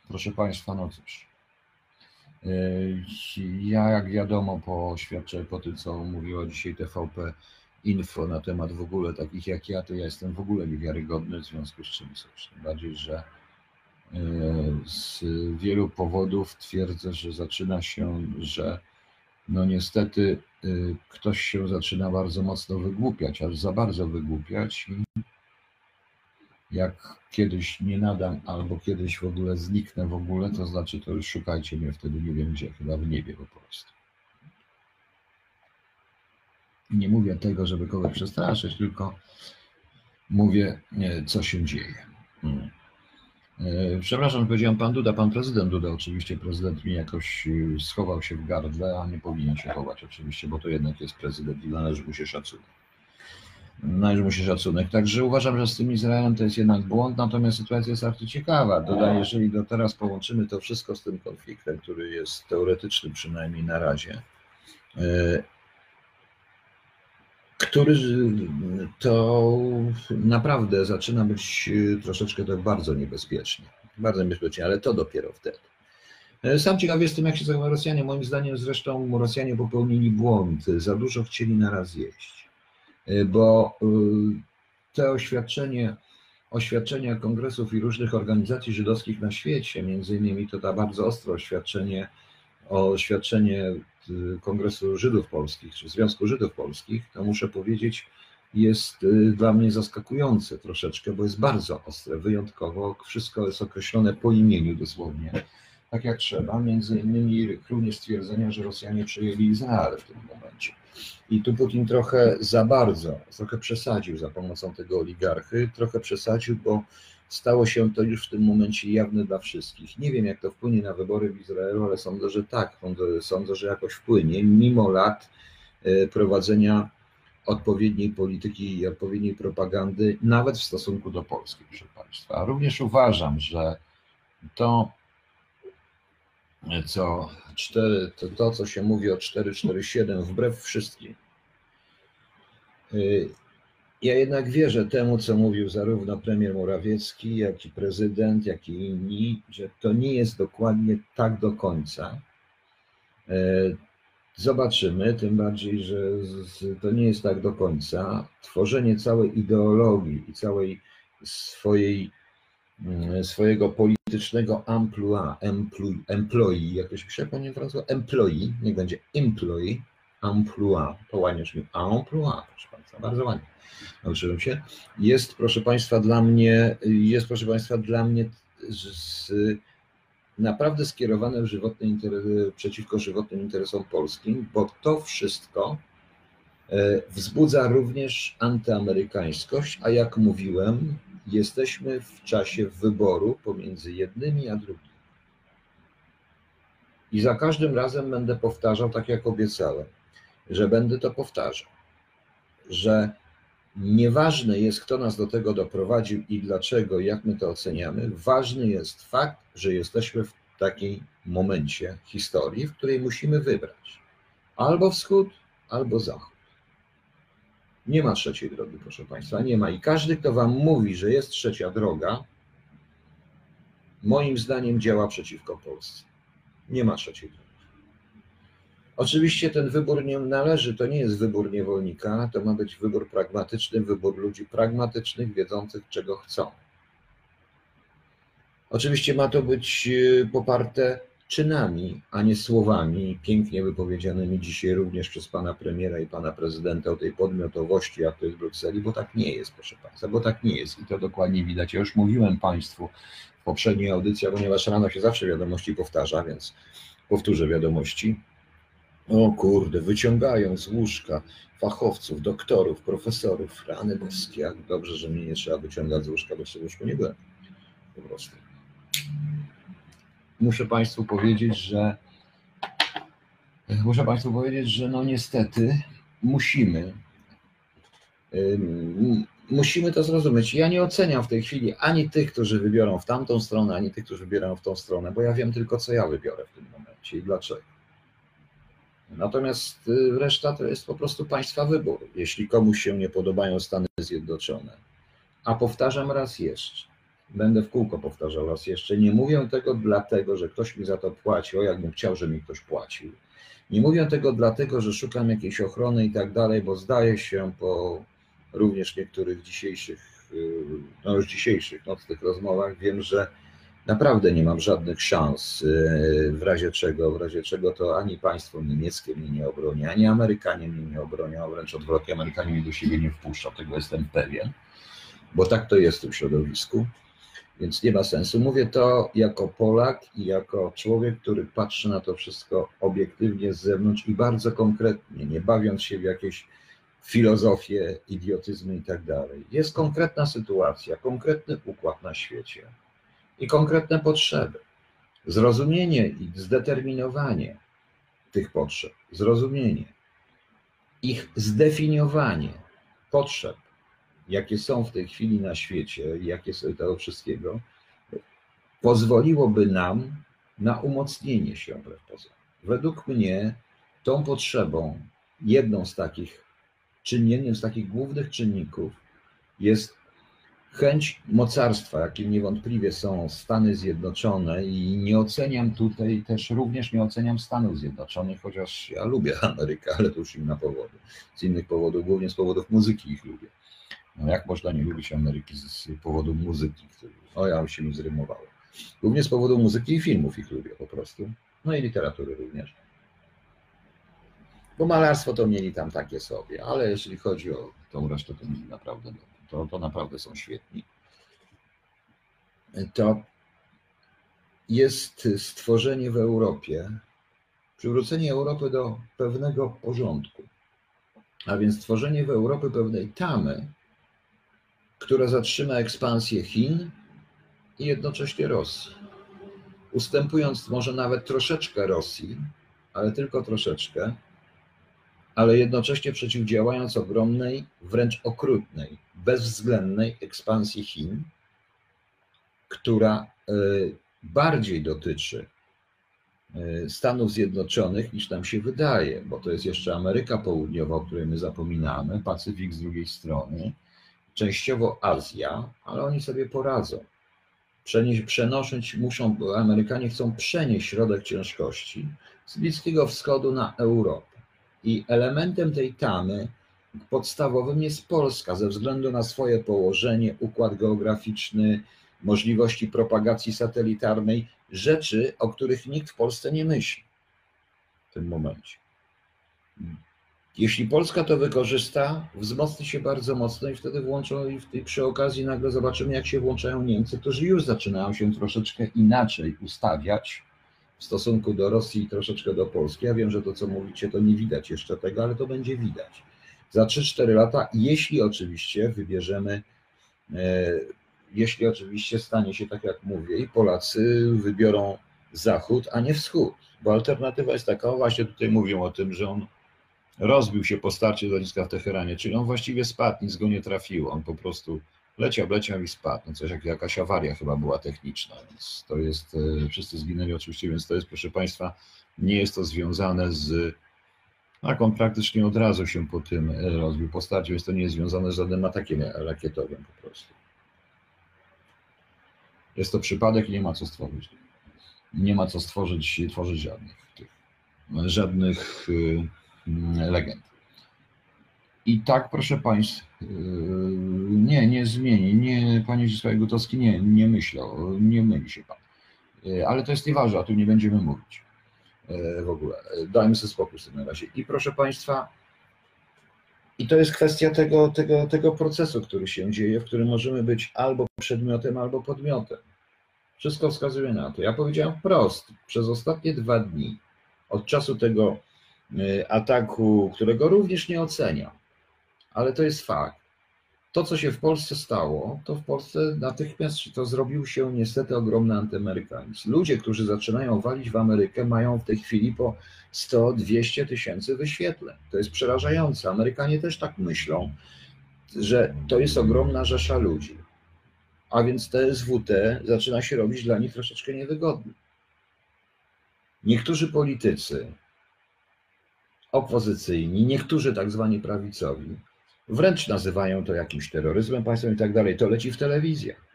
proszę Państwa, no cóż, ja jak wiadomo po oświadczeniu, po tym co mówiła dzisiaj TVP, info na temat w ogóle takich jak ja, to ja jestem w ogóle niewiarygodny, w związku z czym coś. Bardziej, że e, z wielu powodów twierdzę, że zaczyna się, że no niestety e, ktoś się zaczyna bardzo mocno wygłupiać, aż za bardzo wygłupiać i jak kiedyś nie nadam albo kiedyś w ogóle zniknę w ogóle, to znaczy to już szukajcie mnie wtedy nie wiem gdzie, chyba w niebie po prostu. Nie mówię tego, żeby kogoś przestraszyć, tylko mówię, co się dzieje. Hmm. E, przepraszam, powiedziałem pan Duda, pan prezydent Duda, oczywiście prezydent mi jakoś e, schował się w gardle, a nie powinien się chować oczywiście, bo to jednak jest prezydent i należy mu się szacunek. Należy mu się szacunek. Także uważam, że z tym Izraelem to jest jednak błąd, natomiast sytuacja jest bardzo ciekawa. Dodaję, jeżeli do teraz połączymy to wszystko z tym konfliktem, który jest teoretyczny przynajmniej na razie, e, który to naprawdę zaczyna być troszeczkę tak bardzo niebezpiecznie. Bardzo niebezpiecznie, ale to dopiero wtedy. E, sam ciekaw jestem, jak się zachowują Rosjanie. Moim zdaniem zresztą Rosjanie popełnili błąd. Za dużo chcieli naraz jeść. E, bo te oświadczenie, oświadczenia kongresów i różnych organizacji żydowskich na świecie, między innymi to ta bardzo ostre oświadczenie, oświadczenie Kongresu Żydów Polskich, czy Związku Żydów Polskich, to muszę powiedzieć, jest y, dla mnie zaskakujące troszeczkę, bo jest bardzo ostre, wyjątkowo. Wszystko jest określone po imieniu dosłownie, tak jak trzeba. Między innymi również stwierdzenia, że Rosjanie przejęli Izrael w tym momencie. I tu Putin trochę za bardzo, trochę przesadził za pomocą tego oligarchy, trochę przesadził, bo stało się to już w tym momencie jawne dla wszystkich. Nie wiem, jak to wpłynie na wybory w Izraelu, ale sądzę, że tak. Sądzę, że jakoś wpłynie, mimo lat y, prowadzenia odpowiedniej polityki i odpowiedniej propagandy, nawet w stosunku do Polski, proszę Państwa. Również uważam, że to, co 4, to, to co się mówi o 447, wbrew wszystkim, y, ja jednak wierzę temu, co mówił zarówno premier Morawiecki, jak i prezydent, jak i inni, że to nie jest dokładnie tak do końca. Y, Zobaczymy, tym bardziej, że to nie jest tak do końca. Tworzenie całej ideologii i całej swojej, mm, swojego politycznego emploi, emploi, employee, jak to się pisze po niemiecku, employee, niech będzie employee, emploi, to ładnie brzmi, emploi, proszę Państwa, bardzo ładnie. Nauczyłem się, jest, proszę Państwa, dla mnie, jest, proszę Państwa, dla mnie z, naprawdę skierowane w żywotne interesy, przeciwko żywotnym interesom polskim, bo to wszystko e, wzbudza również antyamerykańskość, a jak mówiłem, jesteśmy w czasie wyboru pomiędzy jednymi a drugimi. I za każdym razem będę powtarzał, tak jak obiecałem, że będę to powtarzał, że Nieważne jest, kto nas do tego doprowadził i dlaczego, jak my to oceniamy. Ważny jest fakt, że jesteśmy w takim momencie historii, w której musimy wybrać albo wschód, albo zachód. Nie ma trzeciej drogi, proszę Państwa, nie ma. I każdy, kto Wam mówi, że jest trzecia droga, moim zdaniem działa przeciwko Polsce. Nie ma trzeciej drogi. Oczywiście ten wybór nie należy, to nie jest wybór niewolnika, to ma być wybór pragmatyczny, wybór ludzi pragmatycznych, wiedzących, czego chcą. Oczywiście ma to być e, poparte czynami, a nie słowami pięknie wypowiedzianymi dzisiaj również przez pana premiera i pana prezydenta o tej podmiotowości, jak to jest w Brukseli, bo tak nie jest, proszę państwa, bo tak nie jest i to dokładnie widać. Ja już mówiłem państwu w poprzedniej audycji, ponieważ rano się zawsze wiadomości powtarza, więc powtórzę wiadomości. O kurde, wyciągają z łóżka fachowców, doktorów, profesorów, rany boskie, jak dobrze, że mnie nie trzeba wyciągać z łóżka, bo w łóżku nie byłem. Po prostu. Muszę Państwu powiedzieć, że muszę Państwu powiedzieć, że no niestety musimy musimy to zrozumieć. Ja nie oceniam w tej chwili ani tych, którzy wybiorą w tamtą stronę, ani tych, którzy wybiorą w tą stronę, bo ja wiem tylko, co ja wybiorę w tym momencie i dlaczego. Natomiast y, reszta to jest po prostu państwa wybór, jeśli komuś się nie podobają Stany Zjednoczone. A powtarzam raz jeszcze, będę w kółko powtarzał raz jeszcze, nie mówię tego dlatego, że ktoś mi za to płaci, o jakbym chciał, żeby mi ktoś płacił. Nie mówię tego dlatego, że szukam jakiejś ochrony i tak dalej, bo zdaje się po również niektórych dzisiejszych, y, no już dzisiejszych nocnych rozmowach, wiem, że naprawdę nie mam żadnych szans, y, w razie czego, w razie czego to ani państwo niemieckie mnie nie obroni, ani Amerykanie mnie nie obronią, wręcz odwrotnie, Amerykanie mnie do siebie nie wpuszczą, tego jestem pewien, bo tak to jest w tym środowisku, więc nie ma sensu. Mówię to jako Polak i jako człowiek, który patrzy na to wszystko obiektywnie z zewnątrz i bardzo konkretnie, nie bawiąc się w jakieś filozofie, idiotyzmy i tak dalej. Jest konkretna sytuacja, konkretny układ na świecie i konkretne potrzeby. Zrozumienie i zdeterminowanie tych potrzeb, zrozumienie, ich zdefiniowanie potrzeb, jakie są w tej chwili na świecie, jakie są tego wszystkiego, pozwoliłoby nam na umocnienie się wbrew pozorom. Według mnie tą potrzebą, jedną z takich czynników, z takich głównych czynników jest chęć mocarstwa, jakim niewątpliwie są Stany Zjednoczone i nie oceniam tutaj też, również nie oceniam Stanów Zjednoczonych, chociaż ja lubię Amerykę, ale to już inna powody. Z innych powodów, głównie z powodów muzyki ich lubię. No jak można nie lubić Ameryki z powodu muzyki? O, ja się mi zrymowało. Głównie z powodu muzyki i filmów ich lubię po prostu. No i literatury również. Bo malarstwo to mieli tam takie sobie, ale jeśli chodzi o tą resztę, to mieli naprawdę to, to naprawdę są świetni. To jest stworzenie w Europie, przywrócenie Europy do pewnego porządku, a więc stworzenie w Europie pewnej tamy, która zatrzyma ekspansję Chin i jednocześnie Rosji. Ustępując może nawet troszeczkę Rosji, ale tylko troszeczkę, ale jednocześnie przeciwdziałając ogromnej, wręcz okrutnej, bezwzględnej ekspansji Chin, która e, bardziej dotyczy e, Stanów Zjednoczonych niż nam się wydaje, bo to jest jeszcze Ameryka Południowa, o której my zapominamy, Pacyfik z drugiej strony, częściowo Azja, ale oni sobie poradzą. Przenieść, muszą, Amerykanie chcą przenieść środek ciężkości z Bliskiego Wschodu na Europę. I elementem tej tamy podstawowym jest Polska ze względu na swoje położenie, układ geograficzny, możliwości propagacji satelitarnej, rzeczy, o których nikt w Polsce nie myśli w tym momencie. Jeśli Polska to wykorzysta, wzmocni się bardzo mocno i wtedy włączą i w tej, przy okazji nagle zobaczymy, jak się włączają Niemcy, którzy już zaczynają się troszeczkę inaczej ustawiać w stosunku do Rosji i troszeczkę do Polski. Ja wiem, że to, co mówicie, to nie widać jeszcze tego, ale to będzie widać. Za 3-4 lata, jeśli oczywiście wybierzemy, e, jeśli oczywiście stanie się tak, jak mówię, i Polacy wybiorą Zachód, a nie Wschód, bo alternatywa jest taka, właśnie tutaj mówią o tym, że on rozbił się po starcie lotniska w Teheranie, czyli on właściwie spadł, nic go nie trafiło, on po prostu leciał, leciał i spadł. No coś jak jakaś awaria chyba była techniczna, więc to jest, e, wszyscy zginęli oczywiście, więc to jest, proszę Państwa, nie jest to związane z, tak on praktycznie od razu się po tym e, rozbił, po starcie, więc to nie jest związane z żadnym atakiem rakietowym po prostu. Jest to przypadek i nie ma co stworzyć. Nie ma co stworzyć, tworzyć żadnych tych, żadnych e, legend. I tak, proszę Państwa, yy, nie, nie zmieni, nie, Panie Zdzisławie Gutowski, nie, nie myślał, nie myli się Pan. Yy, ale to jest nieważne, o tym nie będziemy mówić yy, w ogóle. Dajmy sobie spokój w tym razie. I proszę Państwa, i to jest kwestia tego, tego, tego procesu, który się dzieje, w którym możemy być albo przedmiotem, albo podmiotem. Wszystko wskazuje na to. Ja powiedziałem wprost, przez ostatnie dwa dni, od czasu tego ataku, którego również nie oceniam, ale to jest fakt. To, co się w Polsce stało, to w Polsce natychmiast to zrobił się niestety ogromny antyamerykanizm. Ludzie, którzy zaczynają walić w Amerykę, mają w tej chwili po 100-200 tysięcy wyświetleń. To jest przerażające. Amerykanie też tak myślą, że to jest ogromna rzesza ludzi. A więc TSWT zaczyna się robić dla nich troszeczkę niewygodny. Niektórzy politycy opozycyjni, niektórzy tak zwani prawicowi, Wręcz nazywają to jakimś terroryzmem państwowym i tak dalej. To leci w telewizjach.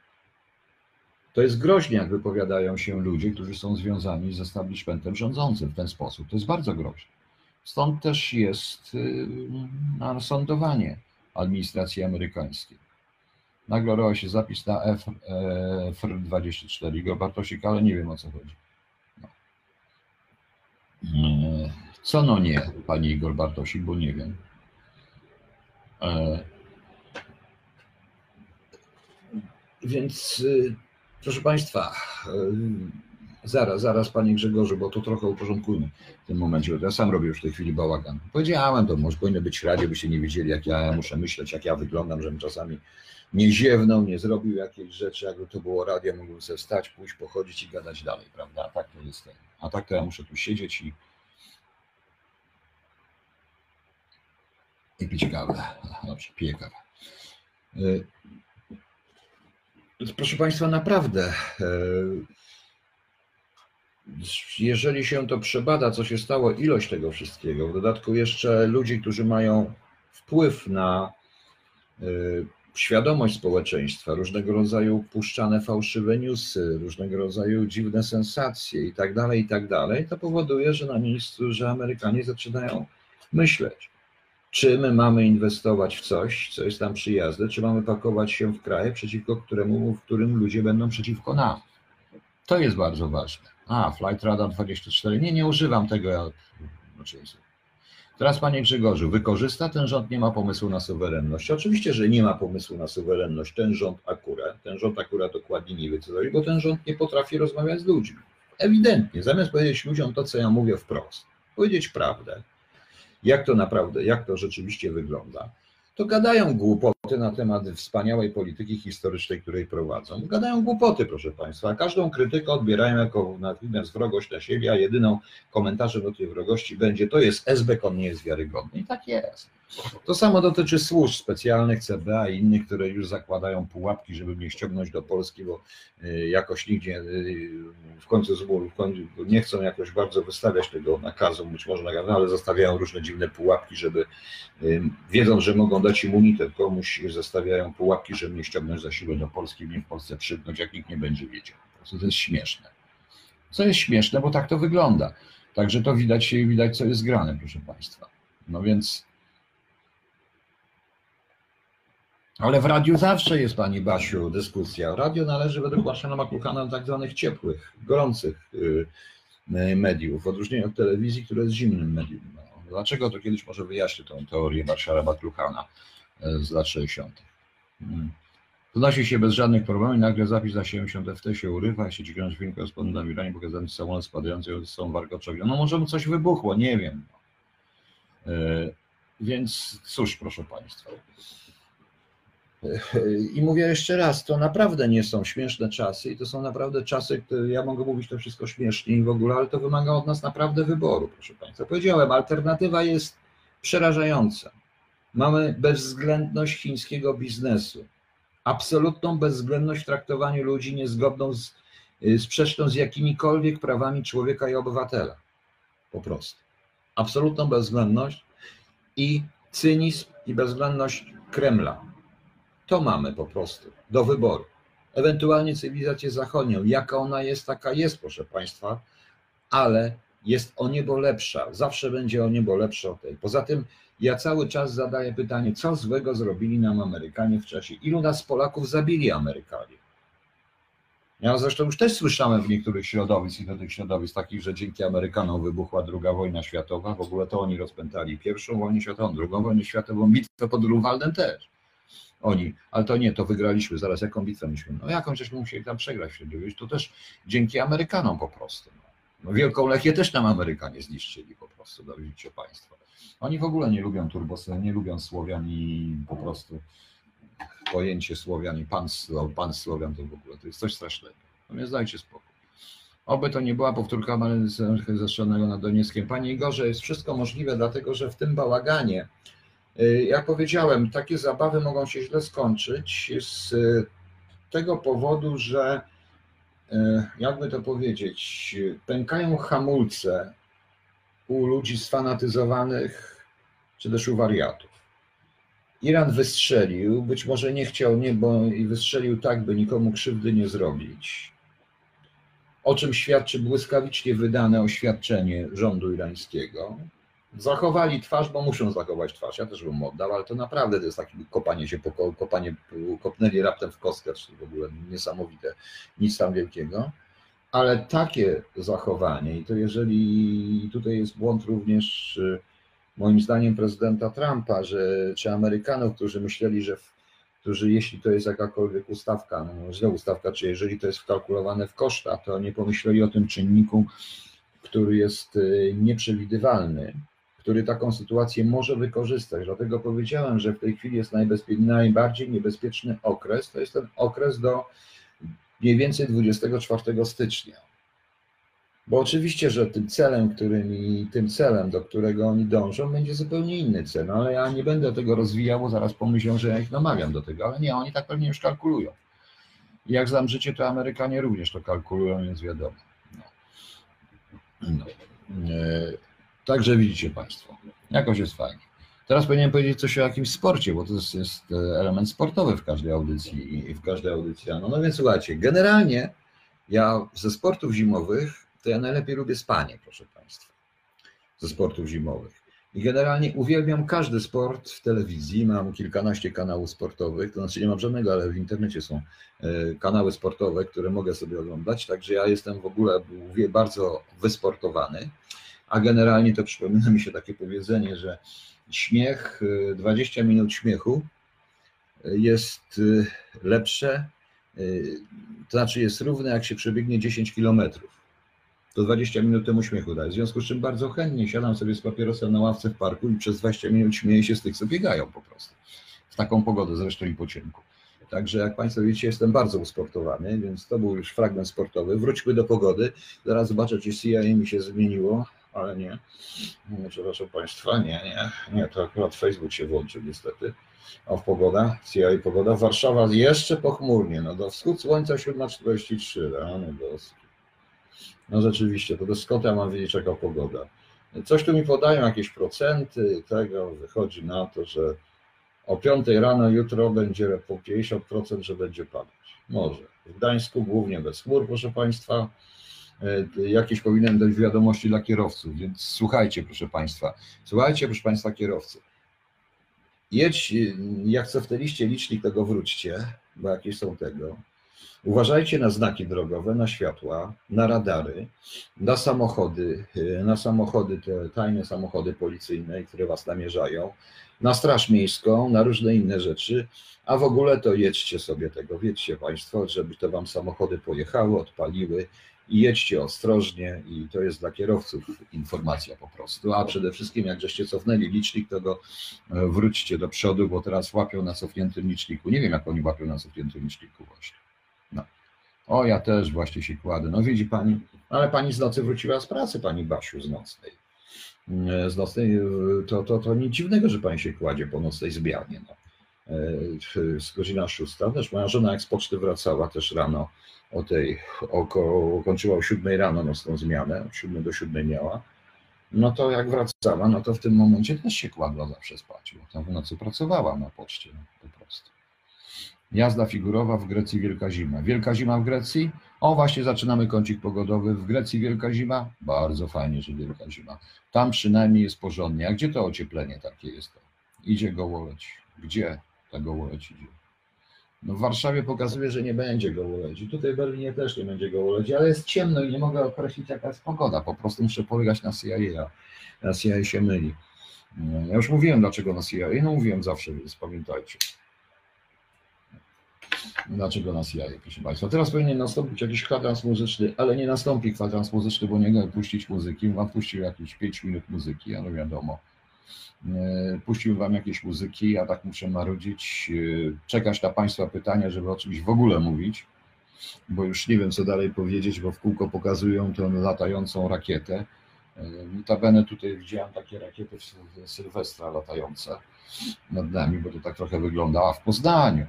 To jest groźnie, jak wypowiadają się ludzie, którzy są związani z establishmentem rządzącym w ten sposób. To jest bardzo groźne. Stąd też jest y, sądowanie administracji amerykańskiej. Nagle się zapis na F, FR24 Igor Bartosik, ale nie wiem o co chodzi. No. Y, co no nie, pani Igor Bartosik, bo nie wiem. E, więc, y, proszę Państwa, y, zaraz, zaraz Panie Grzegorzu, bo to trochę uporządkujmy w tym momencie, bo ja sam robię już w tej chwili bałagan. Powiedziałem to, może powinny być radzie, byście nie wiedzieli, jak ja muszę myśleć, jak ja wyglądam, żebym czasami nie ziewnął, nie zrobił jakiejś rzeczy, jakby to było radio, mógłbym sobie wstać, pójść, pochodzić i gadać dalej, prawda? A tak to jest. A tak to ja muszę tu siedzieć i i pić kawę. Dobrze, piję kawę. Y, proszę Państwa, naprawdę, y, jeżeli się to przebada, co się stało, ilość tego wszystkiego, w dodatku jeszcze ludzi, którzy mają wpływ na y, świadomość społeczeństwa, różnego rodzaju puszczane fałszywe newsy, różnego rodzaju dziwne sensacje i tak dalej, i tak dalej, to powoduje, że na miejscu, że Amerykanie zaczynają myśleć, czy my mamy inwestować w coś, co jest nam przyjazne, czy mamy pakować się w kraje, przeciwko któremu, w którym ludzie będą przeciwko nam. To jest bardzo ważne. A, Flight Radar 24. Nie, nie używam tego. Ja, znaczy, Teraz, panie Grzegorzu, wykorzysta ten rząd, nie ma pomysłu na suwerenność. Oczywiście, że nie ma pomysłu na suwerenność. Ten rząd akurat, ten rząd akurat dokładnie nie wie, co zrobić, bo ten rząd nie potrafi rozmawiać z ludźmi. Ewidentnie, zamiast powiedzieć ludziom to, co ja mówię wprost, powiedzieć prawdę, jak to naprawdę, jak to rzeczywiście wygląda, to gadają głupoty na temat wspaniałej polityki historycznej, której prowadzą. Gadają głupoty, proszę Państwa. Każdą krytykę odbierają jako natychmiast wrogość na siebie, a jedyną komentarzem do tej wrogości będzie to jest SBK, on nie jest wiarygodny. I tak jest. To samo dotyczy służb specjalnych, CBA i innych, które już zakładają pułapki, żeby mnie ściągnąć do Polski, bo y, jakoś nigdzie y, w końcu, końcu nie chcą jakoś bardzo wystawiać tego nakazu, być może nakazu, ale zostawiają różne dziwne pułapki, żeby y, wiedzą, że mogą dać immunitet komuś, zostawiają pułapki, żeby mnie ściągnąć za siłę do Polski, mnie w Polsce przydnąć, jak nikt nie będzie wiedział. Po prostu to jest śmieszne. Co jest śmieszne, bo tak to wygląda. Także to widać, widać co jest grane, proszę Państwa. No więc Ale w radiu zawsze jest, Pani Basiu, dyskusja. Radio należy według Marszala McLuhana do tak zwanych ciepłych, gorących y, y, mediów, w odróżnieniu od telewizji, która jest zimnym medium. No, dlaczego to kiedyś może wyjaśnię tą teorię Marszala McLuhana y, z lat 60. Znosi się bez żadnych problemów i nagle zapis na 70 FT się urywa, sieci krąży film korespondent na Iranie pokazany samolot spadający są warkoczowi. No może mu coś wybuchło, nie wiem. Więc cóż, proszę Państwa. I mówię jeszcze raz, to naprawdę nie są śmieszne czasy i to są naprawdę czasy, które ja mogę mówić to wszystko śmiesznie i w ogóle, ale to wymaga od nas naprawdę wyboru, proszę Państwa. Powiedziałem, alternatywa jest przerażająca. Mamy bezwzględność chińskiego biznesu, absolutną bezwzględność w traktowaniu ludzi niezgodną z, y, sprzeczną z jakimikolwiek prawami człowieka i obywatela. Po prostu. Absolutną bezwzględność i cynizm i bezwzględność Kremla to mamy po prostu do wyboru. Ewentualnie cywilizację zachodnią. Jaka ona jest, taka jest, proszę Państwa, ale jest o niebo lepsza. Zawsze będzie o niebo lepsza od tej. Poza tym ja cały czas zadaję pytanie, co złego zrobili nam Amerykanie w czasie, ilu nas Polaków zabili Amerykanie. Ja zresztą już też słyszałem w niektórych środowisk i do tych środowisk takich, że dzięki Amerykanom wybuchła druga wojna światowa, w ogóle to oni rozpętali pierwszą wojnę światową, drugą wojnę światową, bitwę pod Grunwaldem też. Oni, ale to nie, to wygraliśmy, zaraz jaką bitwę myśmy, no jakąś żeśmy musieli tam przegrać w średniowieczu, to też dzięki Amerykanom po prostu. No. no Wielką Lechię też nam Amerykanie zniszczyli po prostu, do widzicie Państwo. Oni w ogóle nie lubią turbosy, nie lubią Słowian i po prostu pojęcie Słowian i pan, pan Słowian to w ogóle to jest coś strasznego. Więc dajcie spokój. Oby to nie była powtórka zestrzelonego nad Donieckiem. Panie Igorze, jest wszystko możliwe, dlatego że w tym bałaganie, Y, jak powiedziałem, takie zabawy mogą się źle skończyć z tego powodu, że y, jakby to powiedzieć, pękają hamulce u ludzi sfanatyzowanych czy też u wariatów. Iran wystrzelił, być może nie chciał, nie, bo i wystrzelił tak, by nikomu krzywdy nie zrobić. O czym świadczy błyskawicznie wydane oświadczenie rządu irańskiego, zachowali twarz, bo muszą zachować twarz. Ja też bym oddał, ale to naprawdę to jest takie kopanie się, po, kopanie, kopnęli raptem w kostkę, czyli w ogóle niesamowite, nic tam wielkiego. Ale takie zachowanie, i to jeżeli tutaj jest błąd również y, moim zdaniem prezydenta Trumpa, że, czy Amerykanów, którzy myśleli, że w, którzy jeśli to jest jakakolwiek ustawka, no źle ustawka, czy jeżeli to jest wkalkulowane w koszta, to nie pomyśleli o tym czynniku, który jest y, nieprzewidywalny, który taką sytuację może wykorzystać. Dlatego powiedziałem, że w tej chwili jest najbardziej niebezpieczny okres, to jest ten okres do mniej więcej 24 stycznia. Bo oczywiście, że tym celem, którym tym celem, do którego oni dążą, będzie zupełnie inny cel, no, ale ja nie będę tego rozwijał, bo zaraz pomyślą, że ja ich namawiam do tego, ale nie, oni tak pewnie już kalkulują. I jak znam życie, to Amerykanie również to kalkulują, więc wiadomo. No. No. E, Także widzicie Państwo, jakoś jest fajnie. Teraz powinienem powiedzieć coś o jakimś sporcie, bo to jest, jest e, element sportowy w każdej audycji i w każdej audycji. No, więc słuchajcie, generalnie ja ze sportów zimowych to ja najlepiej lubię spanie, proszę Państwa. Ze sportów zimowych. I generalnie uwielbiam każdy sport w telewizji. Mam kilkanaście kanałów sportowych, to znaczy nie mam żadnego, ale w internecie są e, kanały sportowe, które mogę sobie oglądać. Także ja jestem w ogóle bardzo wysportowany. A generalnie to przypomina mi się takie powiedzenie, że śmiech, 20 y, minut śmiechu y, jest y, lepsze, to znaczy jest równe, jak się przebiegnie 10 kilometrów. To 20 minut temu śmiechu daje. W związku z czym bardzo chętnie siadam sobie z papierosem na ławce w parku i przez 20 minut śmieję się z tych, co biegają po prostu. W taką pogodę zresztą i po ciemku. Także jak Państwo widzicie, jestem bardzo usportowany, więc to był już fragment sportowy. Wróćmy do pogody. Zaraz zobaczę, czy CIA mi się zmieniło ale nie. Przepraszam Państwa, nie, nie, nie, to akurat Facebook się włączył niestety. O, pogoda, CIA pogoda. Warszawa jeszcze pochmurnie, no do wschód słońca 7.43, rany boskie. No rzeczywiście, to do skąd ja mam wiedzieć, jaka pogoda. Coś tu mi podają, jakieś procenty tego, wychodzi na to, że o 5 rano jutro będzie po 50%, że będzie padać. Może. W Gdańsku głównie bez chmur, proszę Państwa. E, jakieś powinien dać wiadomości dla kierowców, więc słuchajcie, proszę Państwa, słuchajcie, proszę Państwa, kierowcy. Jedź, jak co w tej liście licznik tego wróćcie, bo jakieś są tego. Uważajcie na znaki drogowe, na światła, na radary, na samochody, e, na samochody, te tajne samochody policyjne, które was namierzają, na straż miejską, na różne inne rzeczy, a w ogóle to jedźcie sobie tego, wiedzcie Państwo, żeby te wam samochody pojechały, odpaliły, jedźcie ostrożnie i to jest dla kierowców informacja po prostu, a przede wszystkim jak żeście cofnęli licznik, to go e, wróćcie do przodu, bo teraz łapią na cofniętym liczniku. Nie wiem, jak oni łapią na cofniętym liczniku właśnie. No. O, ja też właśnie się kładę. No widzi pani, ale pani z nocy wróciła z pracy, pani Basiu z nocnej. E, z nocnej, e, to, to, to nic dziwnego, że pani się kładzie po nocnej zmianie. No. Z godzina szósta, też moja żona jak z poczty wracała też rano, o tej, około, kończyła o 7 rano nocną zmianę, od 7 do 7 miała, no to jak wracała, no to w tym momencie też się kładła zawsze spać, bo tam w nocy pracowała na poczcie no, po prostu. Jazda figurowa w Grecji Wielka Zima. Wielka Zima w Grecji? O, właśnie zaczynamy kącik pogodowy. W Grecji Wielka Zima? Bardzo fajnie, że Wielka Zima. Tam przynajmniej jest porządnie. A gdzie to ocieplenie takie jest? To? Idzie gołoleć. Gdzie ta gołoleć idzie? No w Warszawie pokazuje, że nie będzie gołolodzi. Tutaj w Berlinie też nie będzie gołolodzi, ale jest ciemno i nie mogę określić jaka jest pogoda. Po prostu muszę polegać na CIA. Na CIA się myli. Ja już mówiłem dlaczego na CIA. No mówiłem zawsze, więc pamiętajcie. Dlaczego na CIA, proszę Państwa. Teraz powinien nastąpić jakiś kwadrans muzyczny, ale nie nastąpi kwadrans muzyczny, bo nie mogę puścić muzyki. Mam puścił jakieś 5 minut muzyki, ale wiadomo. E, puścił Wam jakieś muzyki, ja tak muszę marudzić, e, czekać na Państwa pytania, żeby o czymś w ogóle mówić, bo już nie wiem, co dalej powiedzieć, bo w kółko pokazują tę latającą rakietę. E, notabene tutaj widziałem takie rakiety Sylwestra latające nad nami, bo to tak trochę wygląda, a w Poznaniu.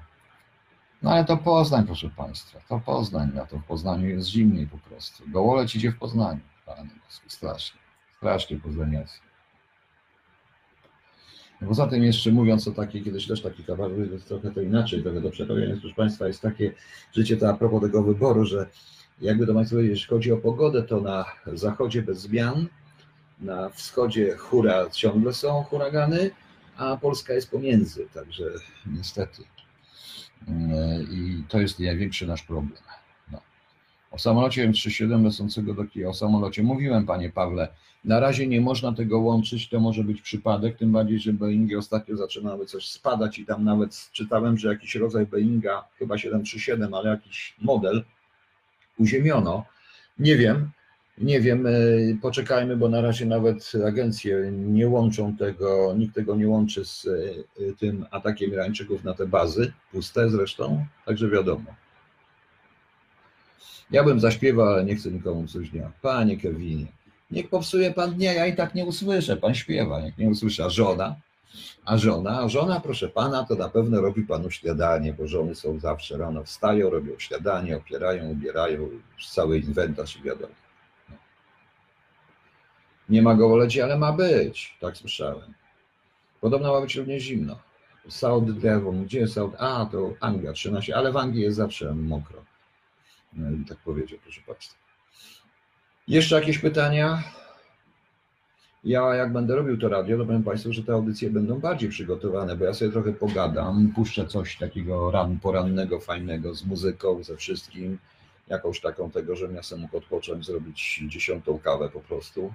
No ale to Poznań, proszę Państwa, to Poznań, a to w Poznaniu jest zimniej po prostu. Gołoleć idzie w Poznaniu, Panie strasznie, strasznie poznaniacy. Poza tym jeszcze mówiąc o takiej, kiedyś też taki kawałek, trochę to inaczej, trochę do przerobienia, proszę Państwa, jest takie życie to a propos tego wyboru, że jakby to Państwo jeśli chodzi o pogodę, to na zachodzie bez zmian, na wschodzie hura ciągle są huragany, a Polska jest pomiędzy, także niestety. I to jest największy nasz problem. O samolocie M37 lecącego do Kijowa, o samolocie mówiłem, Panie Pawle, na razie nie można tego łączyć, to może być przypadek, tym bardziej, że Boeingi ostatnio zaczynały coś spadać i tam nawet czytałem, że jakiś rodzaj Boeinga, chyba 737, ale jakiś model uziemiono. Nie wiem, nie wiem, e, poczekajmy, bo na razie nawet agencje nie łączą tego, nikt tego nie łączy z e, tym atakiem Irańczyków na te bazy, puste zresztą, także wiadomo. Ja bym zaśpiewał, ale nie chcę nikomu coś dnia. Panie Kevinie, Niech popsuje pan dnia, ja i tak nie usłyszę, pan śpiewa, jak nie usłyszę, a żona, a żona, a żona, proszę pana, to na pewno robi panu śniadanie, bo żony są zawsze rano wstają, robią śniadanie, opierają, ubierają, cały inwentarz i wiadomo. Nie ma gołoleci, ale ma być, tak słyszałem. Podobno ma być również zimno. South Devon, gdzie South? A, to Anglia 13, ale w Anglii jest zawsze mokro. No, tak powiedział, proszę Państwa. Jeszcze jakieś pytania? Ja jak będę robił to radio, to powiem Państwu, że te audycje będą bardziej przygotowane, bo ja sobie trochę pogadam, puszczę coś takiego ran, porannego, fajnego, z muzyką, ze wszystkim, jakąś taką tego, że ja sobie mógł odpocząć, zrobić dziesiątą kawę po prostu.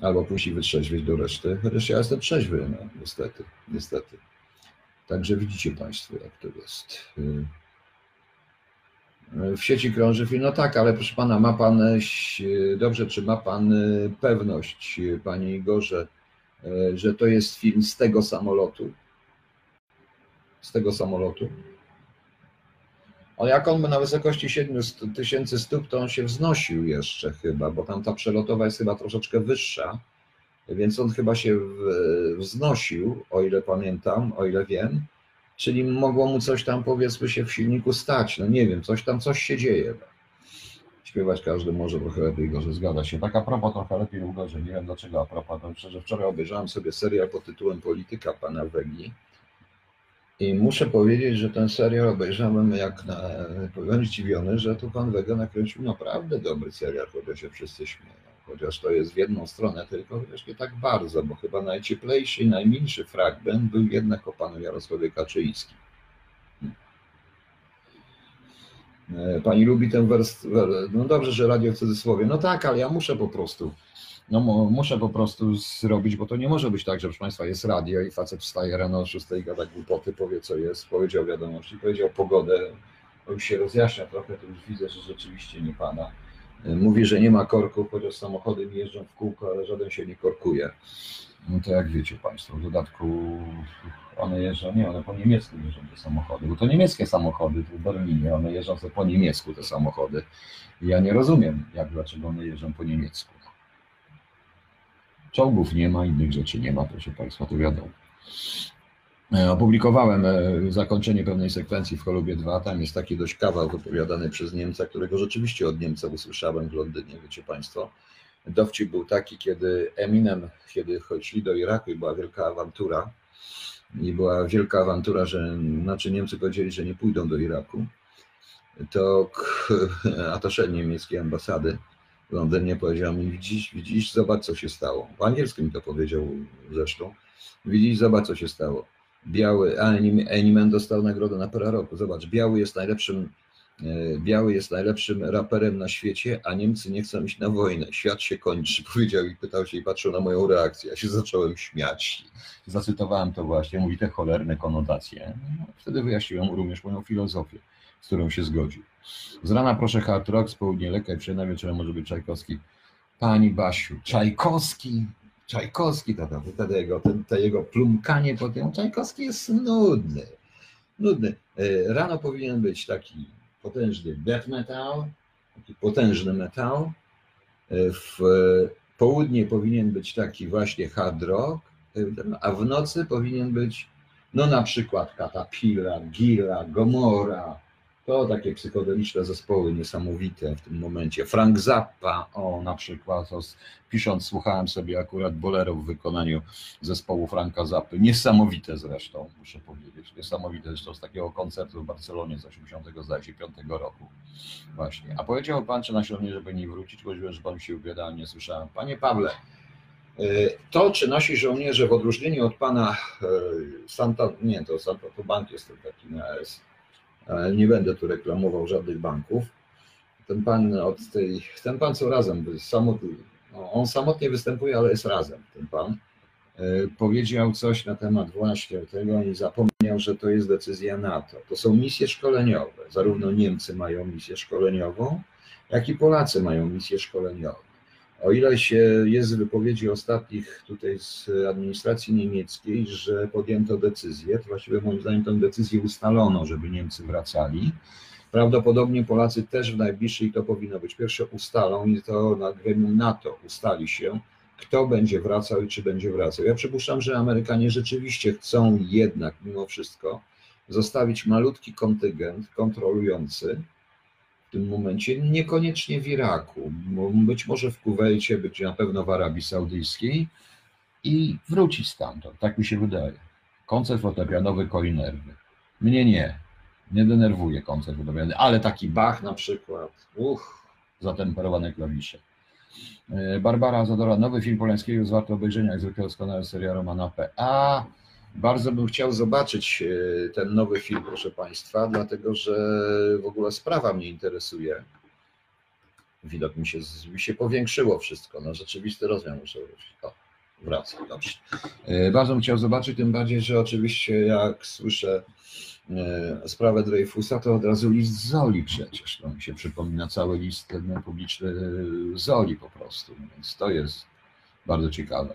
Albo pójść i wytrzeźwieć do reszty. Chociaż ja jestem trzeźwy, no, niestety, niestety. Także widzicie Państwo, jak to jest. W sieci krąży film, no tak, ale proszę pana, ma pan dobrze, czy ma pan pewność, panie Igorze, że to jest film z tego samolotu? Z tego samolotu? Ale jak on na wysokości 7 tysięcy stóp, to on się wznosił jeszcze chyba, bo tam ta przelotowa jest chyba troszeczkę wyższa, więc on chyba się wznosił, o ile pamiętam, o ile wiem czyli mogło mu coś tam powiedzmy się w silniku stać, no nie wiem, coś tam, coś się dzieje. Śpiewać każdy może trochę lepiej, gorzej, zgadza się. Tak a propos trochę lepiej lub gorzej, nie wiem dlaczego a propos, wczoraj obejrzałem sobie serial pod tytułem Polityka pana Wegi i muszę powiedzieć, że ten serial obejrzałem jak na, byłem zdziwiony, że tu pan Wega nakręcił naprawdę dobry serial, chociaż się wszyscy śmieją chociaż to jest w jedną stronę tylko, chociaż nie tak bardzo, bo chyba najcieplejszy i najmilszy fragment był jednak o panu Jarosławie Kaczyńskim. E, pani lubi ten wers, no dobrze, że radio w cudzysłowie, no tak, ale ja muszę po prostu, no muszę po prostu zrobić, bo to nie może być tak, że proszę Państwa jest radio i facet wstaje rano o 6 gada głupoty, powie co jest, powiedział wiadomości, powiedział pogodę, już się rozjaśnia trochę, to już widzę, że rzeczywiście nie Pana Mówi, że nie ma korków, chociaż samochody mi jeżdżą w kółko, ale żaden się nie korkuje. No to jak wiecie Państwo, w dodatku one jeżdżą, nie, one po niemiecku jeżdżą te samochody, bo to niemieckie samochody w Berlinie, one jeżdżą po niemiecku te samochody. Ja nie rozumiem, jak, dlaczego one jeżdżą po niemiecku. Czołgów nie ma, innych rzeczy nie ma, proszę Państwa, to wiadomo. E, opublikowałem e, zakończenie pewnej sekwencji w Cholubie 2. Tam jest taki dość kawał wypowiadany przez Niemca, którego rzeczywiście od Niemca usłyszałem w Londynie, wiecie Państwo. Dowcip był taki, kiedy Eminem, kiedy chodzili do Iraku i była wielka awantura, i była wielka awantura, że znaczy Niemcy powiedzieli, że nie pójdą do Iraku, to atasze niemieckiej ambasady w Londynie powiedział mi, widzisz, widzisz, zobacz co się stało. Po angielsku mi to powiedział zresztą. Widzisz, zobacz co się stało Biały, Animen dostał nagrodę na pera roku. Zobacz, Biały jest najlepszym e, Biały jest najlepszym raperem na świecie, a Niemcy nie chcą iść na wojnę. Świat się kończy, powiedział i pytał się i patrzył na moją reakcję. Ja się zacząłem śmiać. Zacytowałem to właśnie, mówi te cholerne konotacje. No, wtedy wyjaśniłem również moją filozofię, z którą się zgodził. Z rana proszę hard rock, z południa lekaj, przynajmniej wieczorem może być Czajkowski. Pani Basiu, Czajkowski, Czajkowski, to, to, wtedy jego, ten, to jego plumkanie po tym, Czajkowski jest nudny, nudny. E, rano powinien być taki potężny death metal, taki potężny metal, e, w południe powinien być taki właśnie hard rock, e, a w nocy powinien być no na przykład Caterpillar, Gira, Gomora, to takie psychodeliczne zespoły niesamowite w tym momencie. Frank Zappa, o na przykład, to pisząc, słuchałem sobie akurat bolero w wykonaniu zespołu Franka Zappy. Niesamowite zresztą, muszę powiedzieć. Niesamowite zresztą z takiego koncertu w Barcelonie z 85 roku. Właśnie. A powiedział pan, czy na nasi żeby nie wrócić, bo że pan się ubiera, nie słyszałem. Panie Pawle, y, to, czy nasi żołnierze w odróżnieniu od pana y, Santa, nie, to Santa, to bank jest taki na S, nie będę tu reklamował żadnych banków. Ten pan od tej, ten pan co razem, samotny, no, on samotnie występuje, ale jest razem, ten pan. E, powiedział coś na temat właśnie tego i zapomniał, że to jest decyzja NATO. To są misje szkoleniowe. Zarówno Niemcy mają misję szkoleniową, jak i Polacy mają misję szkoleniową. O ile się jest z wypowiedzi ostatnich tutaj z administracji niemieckiej, że podjęto decyzję, to właściwie moim zdaniem tę decyzję ustalono, żeby Niemcy wracali. Prawdopodobnie Polacy też w najbliższej to powinno być. Pierwsze ustalą i to na gremium NATO ustali się, kto będzie wracał i czy będzie wracał. Ja przypuszczam, że Amerykanie rzeczywiście chcą jednak mimo wszystko zostawić malutki kontyngent kontrolujący, tym momencie, niekoniecznie w Iraku, być może w Kuwejcie, być na pewno w Arabii Saudyjskiej i wrócić stamtąd, tak mi się wydaje. Koncert fortepianowy koi nerwy. Mnie nie, nie denerwuje koncert fortepianowy, ale taki Bach na przykład, uch, zatemperowane klawisze. E, Barbara Zadora, nowy film Polańskiego jest warto obejrzenia, jak zwykle doskonale seria Romana P. A, bardzo bym chciał zobaczyć e, ten nowy film, proszę Państwa, dlatego że w ogóle sprawa mnie interesuje. Widok mi się, mi się powiększyło wszystko, no rzeczywisty rozmiar muszę wrócić. O, wraca, dobrze. E, bardzo bym chciał zobaczyć, tym bardziej, że oczywiście jak słyszę sprawę Dreyfusa, to od razu list Zoli przecież. To mi się przypomina cały list publiczny Zoli po prostu, więc to jest bardzo ciekawe.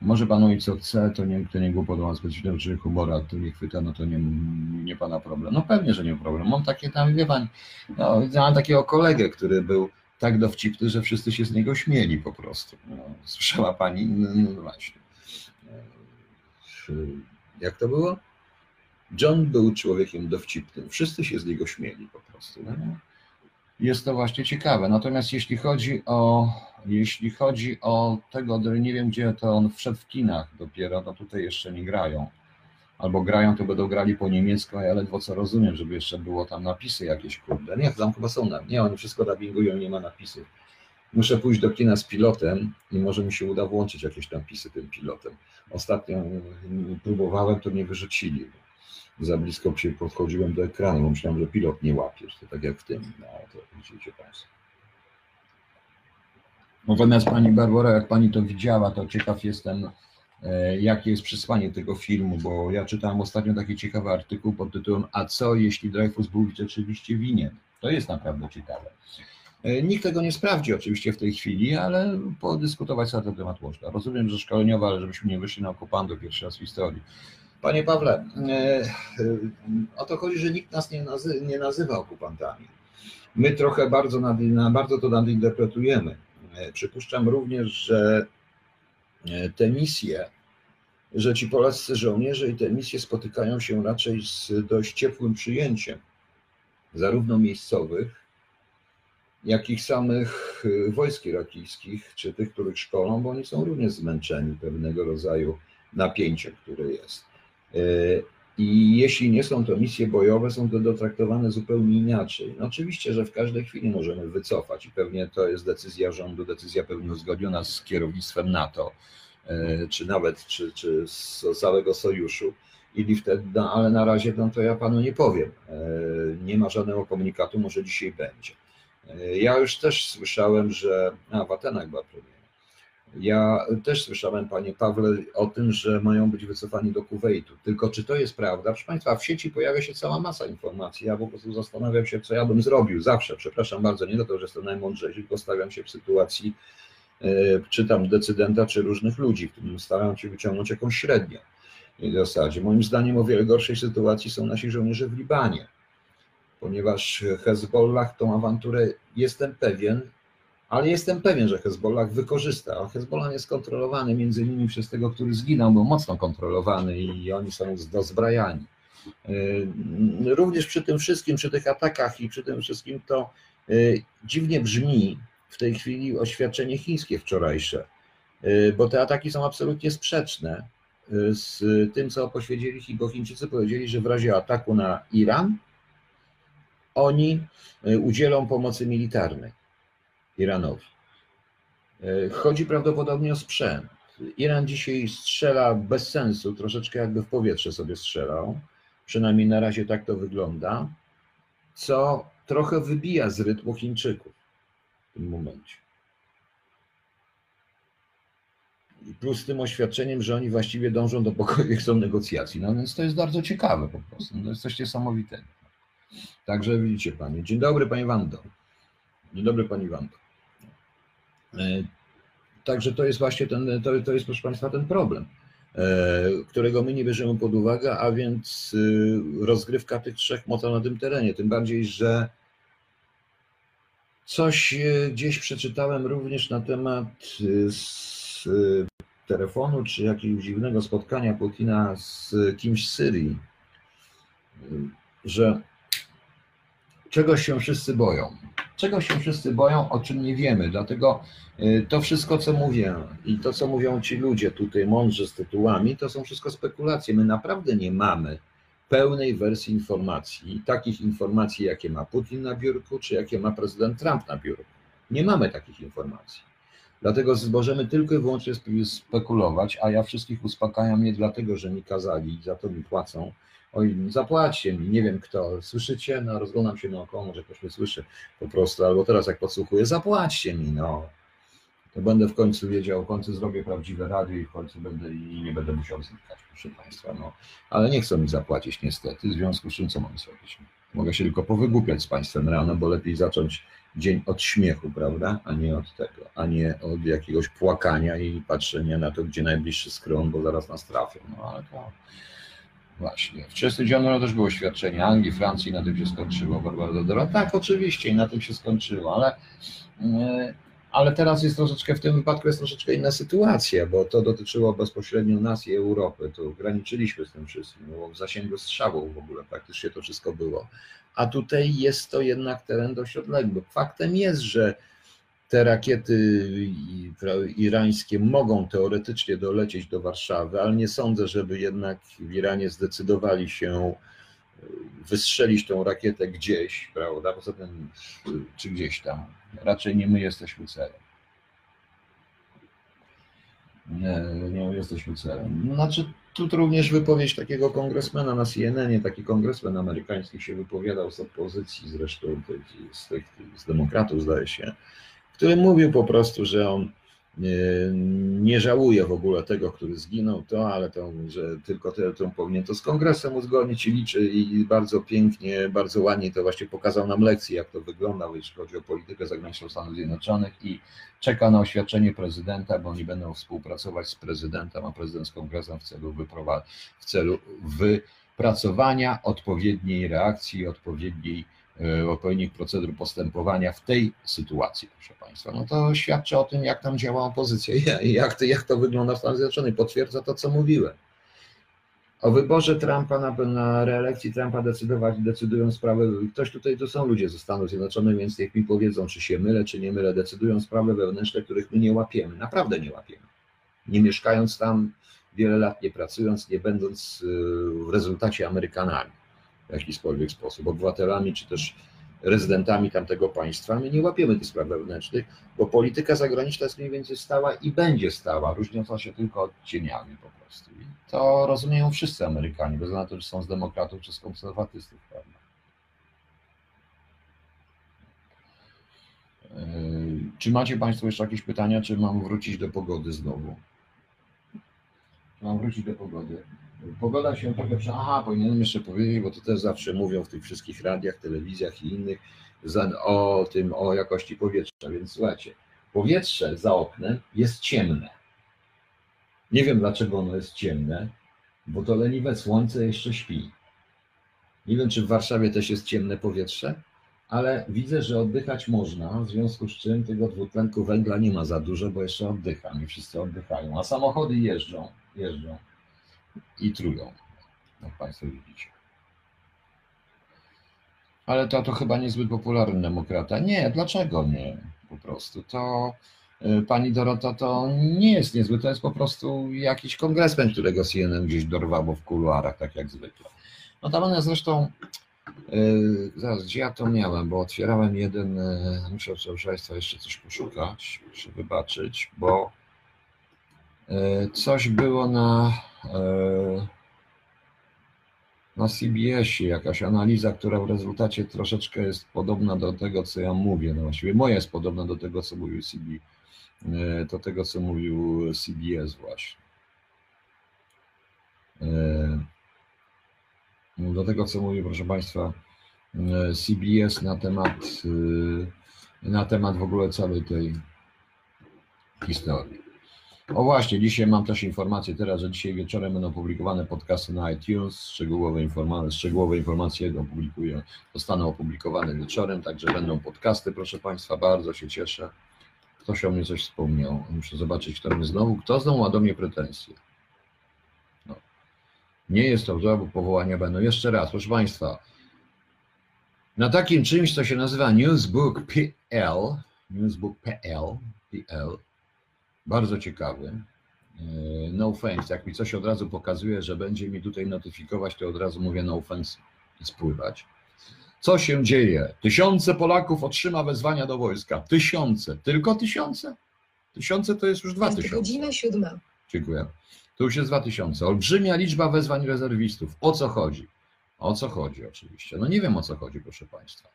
Może panu i co chce, to nie, to nie głupotą, a specyficznym czy humora, to nie chwyta, no to nie, nie pana problem. No pewnie, że nie problem. Mam takie tam, wie pan, no, mam takiego kolegę, który był tak dowcipny, że wszyscy się z niego śmieli po prostu. No, słyszała pani? No, no właśnie. Jak to było? John był człowiekiem dowcipnym. Wszyscy się z niego śmieli po prostu. No. Jest to właśnie ciekawe. Natomiast jeśli chodzi o jeśli chodzi o tego, nie wiem gdzie to on wszedł w kinach dopiero, to tutaj jeszcze nie grają. Albo grają, to będą grali po niemiecku, a ja ledwo co rozumiem, żeby jeszcze było tam napisy jakieś, kurde. Nie, tam chyba są, nie, oni wszystko dubbingują, nie ma napisów. Muszę pójść do kina z pilotem i może mi się uda włączyć jakieś napisy tym pilotem. Ostatnio próbowałem, to mnie wyrzucili za blisko podchodziłem do ekranu, bo myślałem, że pilot nie łapie, to tak jak w tym, no to widzicie Państwo. Natomiast Pani Barbara, jak Pani to widziała, to ciekaw jestem, e, jakie jest przesłanie tego filmu, bo ja czytałem ostatnio taki ciekawy artykuł pod tytułem A co jeśli Dreyfus był rzeczywiście winien? To jest naprawdę ciekawe. E, nikt tego nie sprawdzi oczywiście w tej chwili, ale podyskutować na ten temat można. Rozumiem, że szkoleniowa, ale żebyśmy nie wyszli na okupando pierwszy raz w historii. Panie Pawle, e, e, o to chodzi, że nikt nas nie, nazy nie nazywa okupantami. My trochę bardzo, nad, bardzo to nadinterpretujemy. E, przypuszczam również, że te misje, że ci polscy żołnierze i te misje spotykają się raczej z dość ciepłym przyjęciem, zarówno miejscowych, jak i samych wojsk irakijskich, czy tych, których szkolą, bo oni są również zmęczeni pewnego rodzaju napięciem, które jest. E, I jeśli nie są to misje bojowe, są to dotraktowane zupełnie inaczej. No oczywiście, że w każdej chwili możemy wycofać i pewnie to jest decyzja rządu, decyzja pewnie uzgodniona z kierownictwem NATO, e, czy nawet czy, czy z całego sojuszu. I wtedy, no, ale na razie no, to ja panu nie powiem. E, nie ma żadnego komunikatu, może dzisiaj będzie. Ja już też słyszałem, że. A, w Atenach była premiera ja też słyszałem, panie Pawle, o tym, że mają być wycofani do Kuwejtu. Tylko czy to jest prawda? Proszę państwa, w sieci pojawia się cała masa informacji. Ja po prostu zastanawiam się, co ja bym zrobił zawsze. Przepraszam bardzo, nie dlatego, że jestem najmądrzejszy, tylko stawiam się w sytuacji, e, czy tam decydenta, czy różnych ludzi, w którym staram się wyciągnąć jakąś średnią. W zasadzie, moim zdaniem, o wiele gorszej sytuacji są nasi żołnierze w Libanie, ponieważ Hezbollah tą awanturę, jestem pewien, ale jestem pewien, że Hezbollah wykorzysta, Hezbollah jest kontrolowany między innymi przez tego, który zginął, był mocno kontrolowany i oni są dozbrajani. Yy, również przy tym wszystkim, przy tych atakach i przy tym wszystkim to yy, dziwnie brzmi w tej chwili oświadczenie chińskie wczorajsze, yy, bo te ataki są absolutnie sprzeczne z tym, co poświęcili, bo Chińczycy powiedzieli, że w razie ataku na Iran oni udzielą pomocy militarnej. Iranowi. E, chodzi prawdopodobnie o sprzęt. Iran dzisiaj strzela bez sensu, troszeczkę jakby w powietrze sobie strzelał. Przynajmniej na razie tak to wygląda, co trochę wybija z rytmu Chińczyków w tym momencie. I plus tym oświadczeniem, że oni właściwie dążą do pokoju i chcą negocjacji. No więc to jest bardzo ciekawe po prostu. To jest coś niesamowitego. Także widzicie Panie. Dzień dobry Panie Wando. Dzień dobry Pani Wando. E, także to jest właśnie ten, to, to jest proszę Państwa ten problem, e, którego my nie bierzemy pod uwagę, a więc y, rozgrywka tych trzech mocy na tym terenie, tym bardziej, że coś e, gdzieś przeczytałem również na temat y, z telefonu czy jakiegoś dziwnego spotkania Putina z kimś z Syrii, że czegoś się wszyscy boją. Czegoś się wszyscy boją, o czym nie wiemy. Dlatego y, to wszystko, co mówię i to, co mówią ci ludzie tutaj mądrzy z tytułami, to są wszystko spekulacje. My naprawdę nie mamy pełnej wersji informacji, takich informacji, jakie ma Putin na biurku, czy jakie ma prezydent Trump na biurku. Nie mamy takich informacji. Dlatego możemy tylko i wyłącznie spekulować, a ja wszystkich uspokajam nie dlatego, że mi kazali, za to mi płacą. Oj, zapłaćcie mi, nie wiem kto. Słyszycie? No, rozglądam się naokoło, może ktoś mnie słyszy po prostu, albo teraz jak podsłuchuję, zapłaćcie mi, no. To będę w końcu wiedział, w końcu zrobię prawdziwe radio i w końcu będę i nie będę musiał znikać, proszę Państwa. No. Ale nie chcą mi zapłacić niestety, w związku z czym co mam zrobić? Mogę się tylko powygłupiać z Państwem rano, bo lepiej zacząć dzień od śmiechu, prawda, a nie od tego, a nie od jakiegoś płakania i patrzenia na to, gdzie najbliższy skron, bo zaraz nas trafią. No ale to właśnie. W 39 też było świadczenie Anglii, Francji, na tym się skończyło. Barbara. Tak, oczywiście, i na tym się skończyło, ale yy, ale teraz jest troszeczkę, w tym wypadku jest troszeczkę inna sytuacja, bo to dotyczyło bezpośrednio nas i Europy. Tu graniczyliśmy z tym wszystkim, było w zasięgu strzału w ogóle, praktycznie to wszystko było. A tutaj jest to jednak teren dość odległy. Faktem jest, że te rakiety irańskie mogą teoretycznie dolecieć do Warszawy, ale nie sądzę, żeby jednak w Iranie zdecydowali się wystrzelić tą rakietę gdzieś, prawda? Poza tym, czy gdzieś tam. Raczej nie my jesteśmy celem. Nie, nie jesteśmy celem. Znaczy, tu również wypowiedź takiego kongresmena na CNN, taki kongresmen amerykański się wypowiadał z opozycji, zresztą z, z demokratów, zdaje się, który mówił po prostu, że on nie żałuję w ogóle tego, który zginął, to, ale to, że tylko tyle, to powinien to z kongresem uzgodnić i liczy i bardzo pięknie, bardzo ładnie to właśnie pokazał nam lekcję, jak to wygląda, jeśli chodzi o politykę zagraniczną Stanów Zjednoczonych i czeka na oświadczenie prezydenta, bo oni będą współpracować z prezydentem, a prezydent z kongresem w celu, w celu wypracowania odpowiedniej reakcji, odpowiedniej E, odpowiednich procedur postępowania w tej sytuacji, proszę Państwa, no to świadczy o tym, jak tam działa opozycja i jak to, jak to wygląda w Stanach Zjednoczonych. Potwierdza to, co mówiłem. O wyborze Trumpa na, na reelekcji Trumpa decydować, decydują sprawy. Ktoś tutaj to są ludzie ze Stanów Zjednoczonych, więc niech mi powiedzą, czy się mylę, czy nie mylę. Decydują sprawy wewnętrzne, których my nie łapiemy. Naprawdę nie łapiemy. Nie mieszkając tam wiele lat, nie pracując, nie będąc y, w rezultacie Amerykanami w jakikolwiek sposób, obywatelami czy też rezydentami tamtego państwa. My nie łapiemy tych spraw wewnętrznych, bo polityka zagraniczna jest mniej więcej stała i będzie stała, różniąca się tylko odcieniami po prostu. I to rozumieją wszyscy Amerykanie, bez względu na to, czy są z demokratów, czy z konserwatystów, prawda? Yy, czy macie Państwo jeszcze jakieś pytania, czy mam wrócić do pogody znowu? Mam wrócić do pogody. Pogoda się trochę. Aha, powinienem jeszcze powiedzieć, bo to też zawsze mówią w tych wszystkich radiach, telewizjach i innych o tym, o jakości powietrza. Więc słuchajcie, powietrze za oknem jest ciemne. Nie wiem dlaczego ono jest ciemne, bo to leniwe słońce jeszcze śpi. Nie wiem, czy w Warszawie też jest ciemne powietrze, ale widzę, że oddychać można, w związku z czym tego dwutlenku węgla nie ma za dużo, bo jeszcze oddycham i wszyscy oddychają, a samochody jeżdżą, jeżdżą i trują, jak Państwo widzicie. Ale to, to chyba niezbyt popularny demokrata. Nie, dlaczego nie? Po prostu to y, pani Dorota to nie jest niezły, to jest po prostu jakiś kongresmen, którego CNN gdzieś dorwało w kuluarach, tak jak zwykle. No tam zresztą, yy, zaraz, gdzie ja to miałem, bo otwierałem jeden, yy, muszę proszę Państwa jeszcze coś poszukać, muszę wybaczyć, bo yy, coś było na na CBS-ie jakaś analiza, która w rezultacie troszeczkę jest podobna do tego, co ja mówię. No właściwie moja jest podobna do tego, co mówił CB, e, do tego, co mówił CBS właśnie. E, do tego, co mówił, proszę Państwa, CBS na temat, na temat w ogóle całej tej historii. O właśnie, dzisiaj mam też informację teraz, że dzisiaj wieczorem będą publikowane podcasty na iTunes, szczegółowe informacje, szczegółowe informacje opublikuję, zostaną opublikowane wieczorem, także będą podcasty, proszę Państwa, bardzo się cieszę. Ktoś o mnie coś wspomniał, muszę zobaczyć, kto mnie znowu, kto znowu ma do mnie pretensje. No. Nie jest to, bo powołania będą. Jeszcze raz, proszę Państwa, na takim czymś, co się nazywa Newsbook.pl, Newsbook.pl, PL, bardzo ciekawy. E, no offense, jak mi coś od razu pokazuje, że będzie mi tutaj notyfikować, to od razu mówię no offense i spływać. Co się dzieje? Tysiące Polaków otrzyma wezwania do wojska. Tysiące. Tylko tysiące? Tysiące to jest już dwa Jest tysiące. godzina siódma. Dziękuję. To już jest 2000. Olbrzymia liczba wezwań rezerwistów. O co chodzi? O co chodzi oczywiście? No nie wiem o co chodzi, proszę Państwa.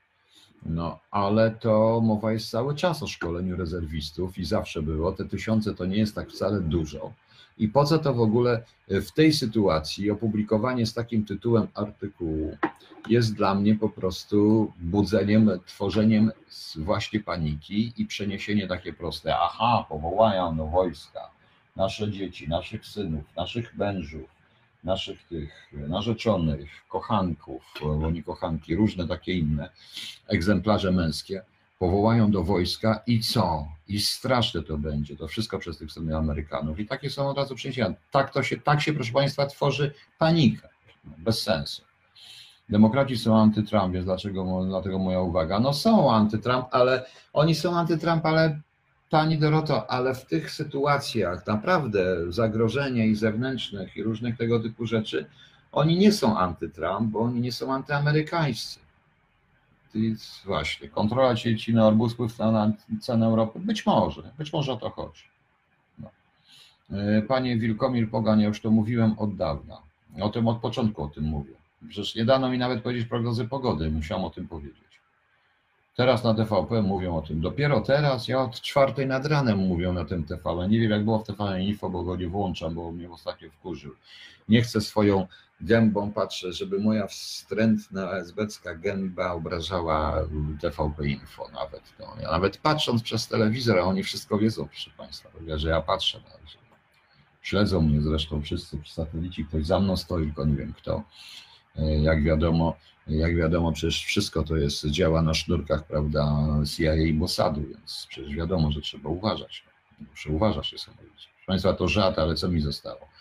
No, ale to mowa jest cały czas o szkoleniu rezerwistów i zawsze było. Te tysiące to nie jest tak wcale dużo. I po co to w ogóle w tej sytuacji opublikowanie z takim tytułem artykułu jest dla mnie po prostu budzeniem, tworzeniem właśnie paniki i przeniesienie takie proste. Aha, powołają do wojska nasze dzieci, naszych synów, naszych mężów, naszych tych narzeczonych, kochanków, bo nie kochanki, różne takie inne egzemplarze męskie powołają do wojska i co? I straszne to będzie. To wszystko przez tych samych Amerykanów. I takie są od razu przeniesienia. Tak to się, tak się, proszę Państwa, tworzy panika. Bez sensu. Demokraci są anty-Trump, więc dlaczego, dlatego moja uwaga? No są anty-Trump, ale oni są anty-Trump, ale Pani Doroto, ale w tych sytuacjach naprawdę zagrożenia i zewnętrznych i różnych tego typu rzeczy, oni nie są anty-Trump, bo oni nie są antyamerykańscy. Więc właśnie, kontrola sieci na Orbus wpływ na cenę Europy? Być może, być może o to chodzi. No. E, panie Wilkomir Pogan, ja już to mówiłem od dawna. O tym od początku o tym mówię. Przecież nie dano mi nawet powiedzieć prognozy pogody, musiałem o tym powiedzieć. Teraz na TVP mówią o tym. Dopiero teraz, ja od czwartej nad ranem mówią na tym TVP. Nie wiem jak było w TVP Info, bo go nie włączam, bo mnie ostatnio wkurzył. Nie chcę swoją gębą patrzeć, żeby moja wstrętna esbecka gęba obrażała TVP Info nawet. No, ja nawet patrząc przez telewizor, a oni wszystko wiedzą, proszę Państwa, że ja patrzę. Że śledzą mnie zresztą wszyscy przy satelici, ktoś za mną stoi, tylko nie wiem kto. E, jak wiadomo, jak wiadomo, przecież wszystko to jest, działa na sznurkach, prawda, CIA i Mossadu, więc przecież wiadomo, że trzeba uważać. Muszę uważać, jest mówić. Proszę Państwa, to żart, ale co mi zostało?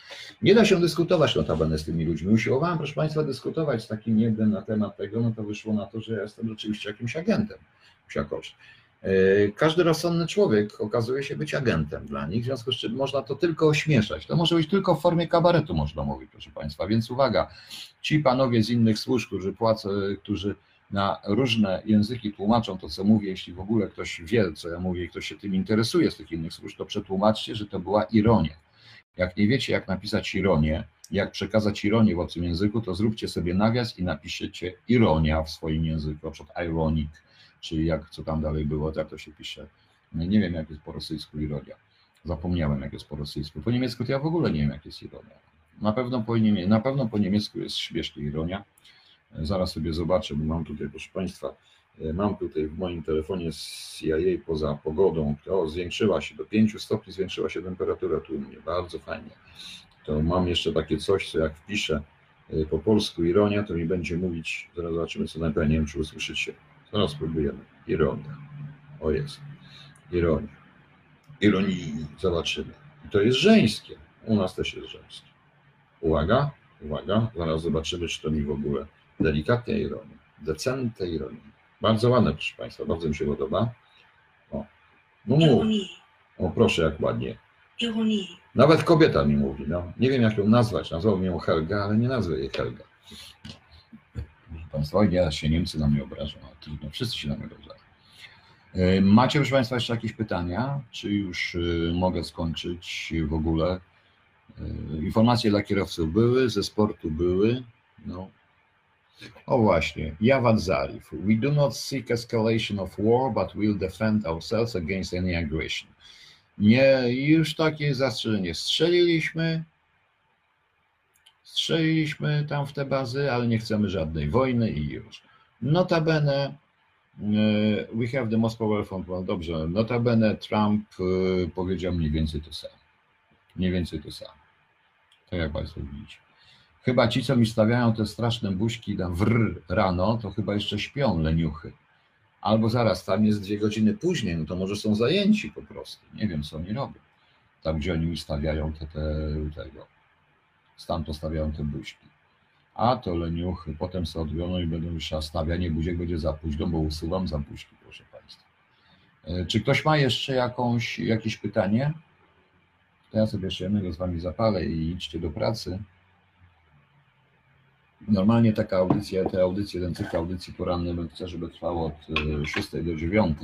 Nie da się dyskutować notabene z tymi ludźmi. Usiłowałem, proszę Państwa, dyskutować z takim jednym na temat tego, no to wyszło na to, że ja jestem rzeczywiście jakimś agentem. Psiakosz. E, każdy rozsądny człowiek okazuje się być agentem dla nich, w związku z czym można to tylko ośmieszać. To może być tylko w formie kabaretu, można mówić, proszę Państwa. Więc uwaga, ci panowie z innych służb, którzy płacą, którzy na różne języki tłumaczą to, co mówię, jeśli w ogóle ktoś wie, co ja mówię i ktoś się tym interesuje z tych innych służb, to przetłumaczcie, że to była ironia. Jak nie wiecie, jak napisać ironię, jak przekazać ironię w obcym języku, to zróbcie sobie nawias i napiszecie ironia w swoim języku, na przykład ironic, czy jak co tam dalej było, tak to się pisze. Nie wiem, jak jest po rosyjsku ironia. Zapomniałem, jak jest po rosyjsku. Po niemiecku to ja w ogóle nie wiem, jak jest ironia. Na pewno po, niemie- na pewno po niemiecku jest śmiesznie ironia. Zaraz sobie zobaczę, bo mam tutaj, proszę Państwa, mam tutaj w moim telefonie z CIA poza pogodą, to zwiększyła się do 5 stopni, zwiększyła się temperatura tu u mnie, bardzo fajnie. To mam jeszcze takie coś, co jak wpiszę e, po polsku ironia, to mi będzie mówić, zaraz zobaczymy co najpierw, nie wiem czy usłyszycie. Zaraz spróbujemy. Ironia. O jest. Ironia. Ironii zobaczymy. I to jest żeńskie. U nas też jest żeńskie. Uwaga, uwaga. Zaraz zobaczymy, czy to mi w ogóle delikatnie ironia. Decente ironia. Bardzo ładne, proszę Państwa. Bardzo mi się podoba. O. No mów. O, proszę, jak ładnie. Nawet kobieta mi mówi. No. Nie wiem, jak ją nazwać. Nazwał ją Helga, ale nie nazwę jej Helga. Państwa, ja się Niemcy na mnie obrażą, ale trudno, wszyscy się na mnie obrażają. E, Macie, proszę Państwa, jeszcze jakieś pytania? Czy już e, mogę skończyć w ogóle? E, Informacje dla kierowców były, ze sportu były. No. O właśnie, Jawad Zarif. We do not seek escalation of war, but will defend ourselves against any aggression. Nie, już takie zastrzeżenie. Strzeliliśmy, Strzeliliśmy tam w te bazy, ale nie chcemy żadnej wojny i już. Notabene, e, we have the most powerful, well, dobrze, notabene Trump e, powiedział mniej więcej to samo. Mniej więcej to samo. Tak jak Państwo widzicie. Chyba ci, co mi stawiają te straszne buźki na wr rano, to chyba jeszcze śpią leniuchy. Albo zaraz, tam jest dwie godziny później, no to może są zajęci po prostu. Nie wiem, co oni robią. Tam, gdzie oni mi stawiają te, te tego stamtąd stawiają te buźki. A to leniuchy, potem sobie odwioną i będą już a stawianie buziek będzie za późno, bo usuwam za buźki, proszę Państwa. E, Czy ktoś ma jeszcze jakąś, jakieś pytanie? To ja sobie jeszcze jednego z Wami zapalę i idźcie do pracy. Normalnie taka audycja, te audycje, ten cykl audycji poranny bym chcę, żeby trwał od e, 6 do 9.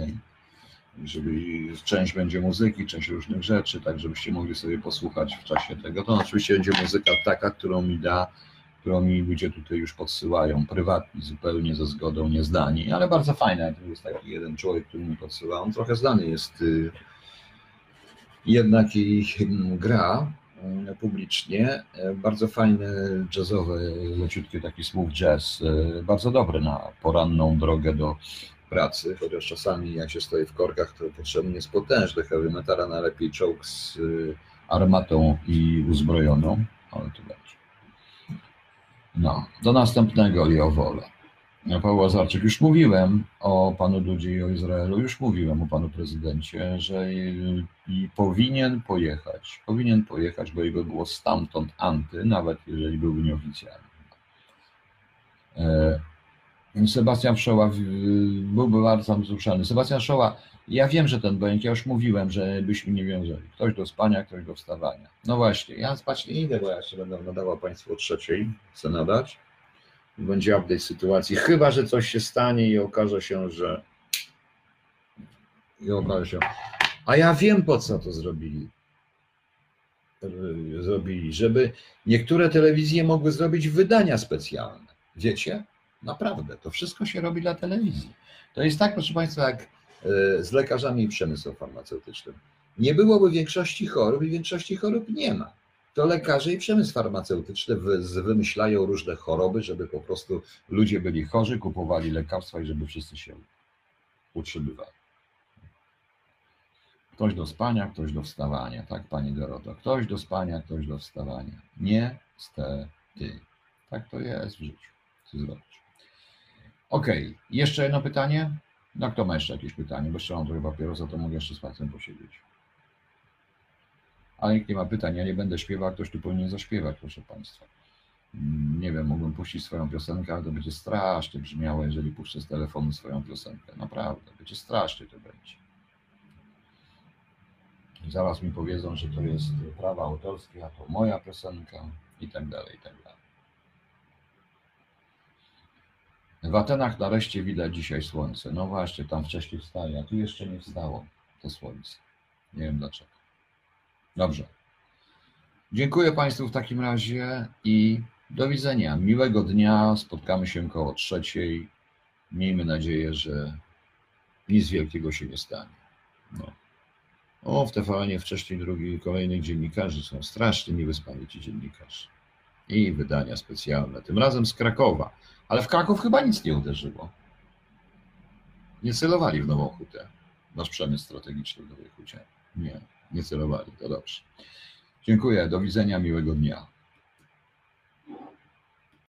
Żeby część będzie muzyki, część różnych rzeczy, tak żebyście mogli sobie posłuchać w czasie tego. To oczywiście będzie muzyka taka, którą mi da, którą mi ludzie tutaj już podsyłają, prywatni, zupełnie ze zgodą, niezdani, ale bardzo fajne. To jest taki jeden człowiek, który mi podsyła. On trochę znany jest y, jednak i mm, gra y, publicznie. Y, Bardzo fajny, jazzowy, leciutki taki smooth jazz. y, Bardzo dobry na poranną drogę do pracy, chociaż czasami jak się stoi w korkach, to potrzebny jest potężny heavy metal, a najlepiej czołg z y, armatą i uzbrojoną, ale to będzie. No, do następnego i o wolę. Ja, Paweł Łazarczyk, już mówiłem o panu Dudzie i o Izraelu, już mówiłem o panu prezydencie, że i, i powinien pojechać, powinien pojechać, bo jego było stamtąd anty, nawet jeżeli byłby nieoficjalny. E, Sebastian Wszoła w- byłby bardzo wzruszony. Sebastian Wszoła, ja wiem, że ten bęk, ja już mówiłem, że byśmy nie wiązali. Ktoś do spania, ktoś do wstawania. No właśnie, ja spać nie idę, bo ja się będę nadawał Państwu o trzeciej, chcę nadać. Będzie update sytuacji, chyba, że coś się stanie i okaże się, że i okaże się. A ja wiem, po co to zrobili. Zrobili, żeby niektóre telewizje mogły zrobić wydania specjalne. Wiecie? Naprawdę, to wszystko się robi dla telewizji. To jest tak, proszę Państwa, jak e, z lekarzami i przemysłem farmaceutycznym. Nie byłoby większości chorób i większości chorób nie ma. To lekarze i przemysł farmaceutyczny wymyślają różne choroby, żeby po prostu ludzie byli chorzy, kupowali lekarstwa i żeby wszyscy się utrzymywali. Ktoś do spania, ktoś do wstawania, tak Pani Doroto? Ktoś do spania, ktoś do wstawania. Niestety. Tak to jest w życiu. Co zrobić? Okej, jeszcze jedno pytanie? No kto ma jeszcze jakieś pytanie? Bo jeszcze mam trochę papierosa, to mogę jeszcze z Państwem posiedzieć. Ale nikt nie ma pytań, ja nie będę śpiewał, ktoś tu powinien zaśpiewać, proszę Państwa. Mm, Nie wiem, mógłbym puścić swoją piosenkę, ale to będzie strasznie brzmiało, jeżeli puszczę z telefonu swoją piosenkę. Naprawdę, będzie strasznie to będzie. Zaraz mi powiedzą, że to jest prawa autorskie, a to moja piosenka i tak dalej, i tak dalej. W Atenach nareszcie widać dzisiaj słońce. No właśnie, tam wcześniej wstaje, a tu jeszcze nie wstało to słońce. Nie wiem dlaczego. Dobrze. Dziękuję Państwu w takim razie i do widzenia. Miłego dnia. Spotkamy się koło trzeciej. Miejmy nadzieję, że nic wielkiego się nie stanie. No. O, w TVN wcześniej drugi, kolejnych dziennikarzy są strasznie niewyspani ci dziennikarze. I wydania specjalne, tym razem z Krakowa. Ale w Kraków chyba nic nie uderzyło. Nie celowali w Nową Hutę. Nasz przemysł strategiczny w Nowej Hucie. Nie, nie celowali. To dobrze. Dziękuję. Do widzenia. Miłego dnia.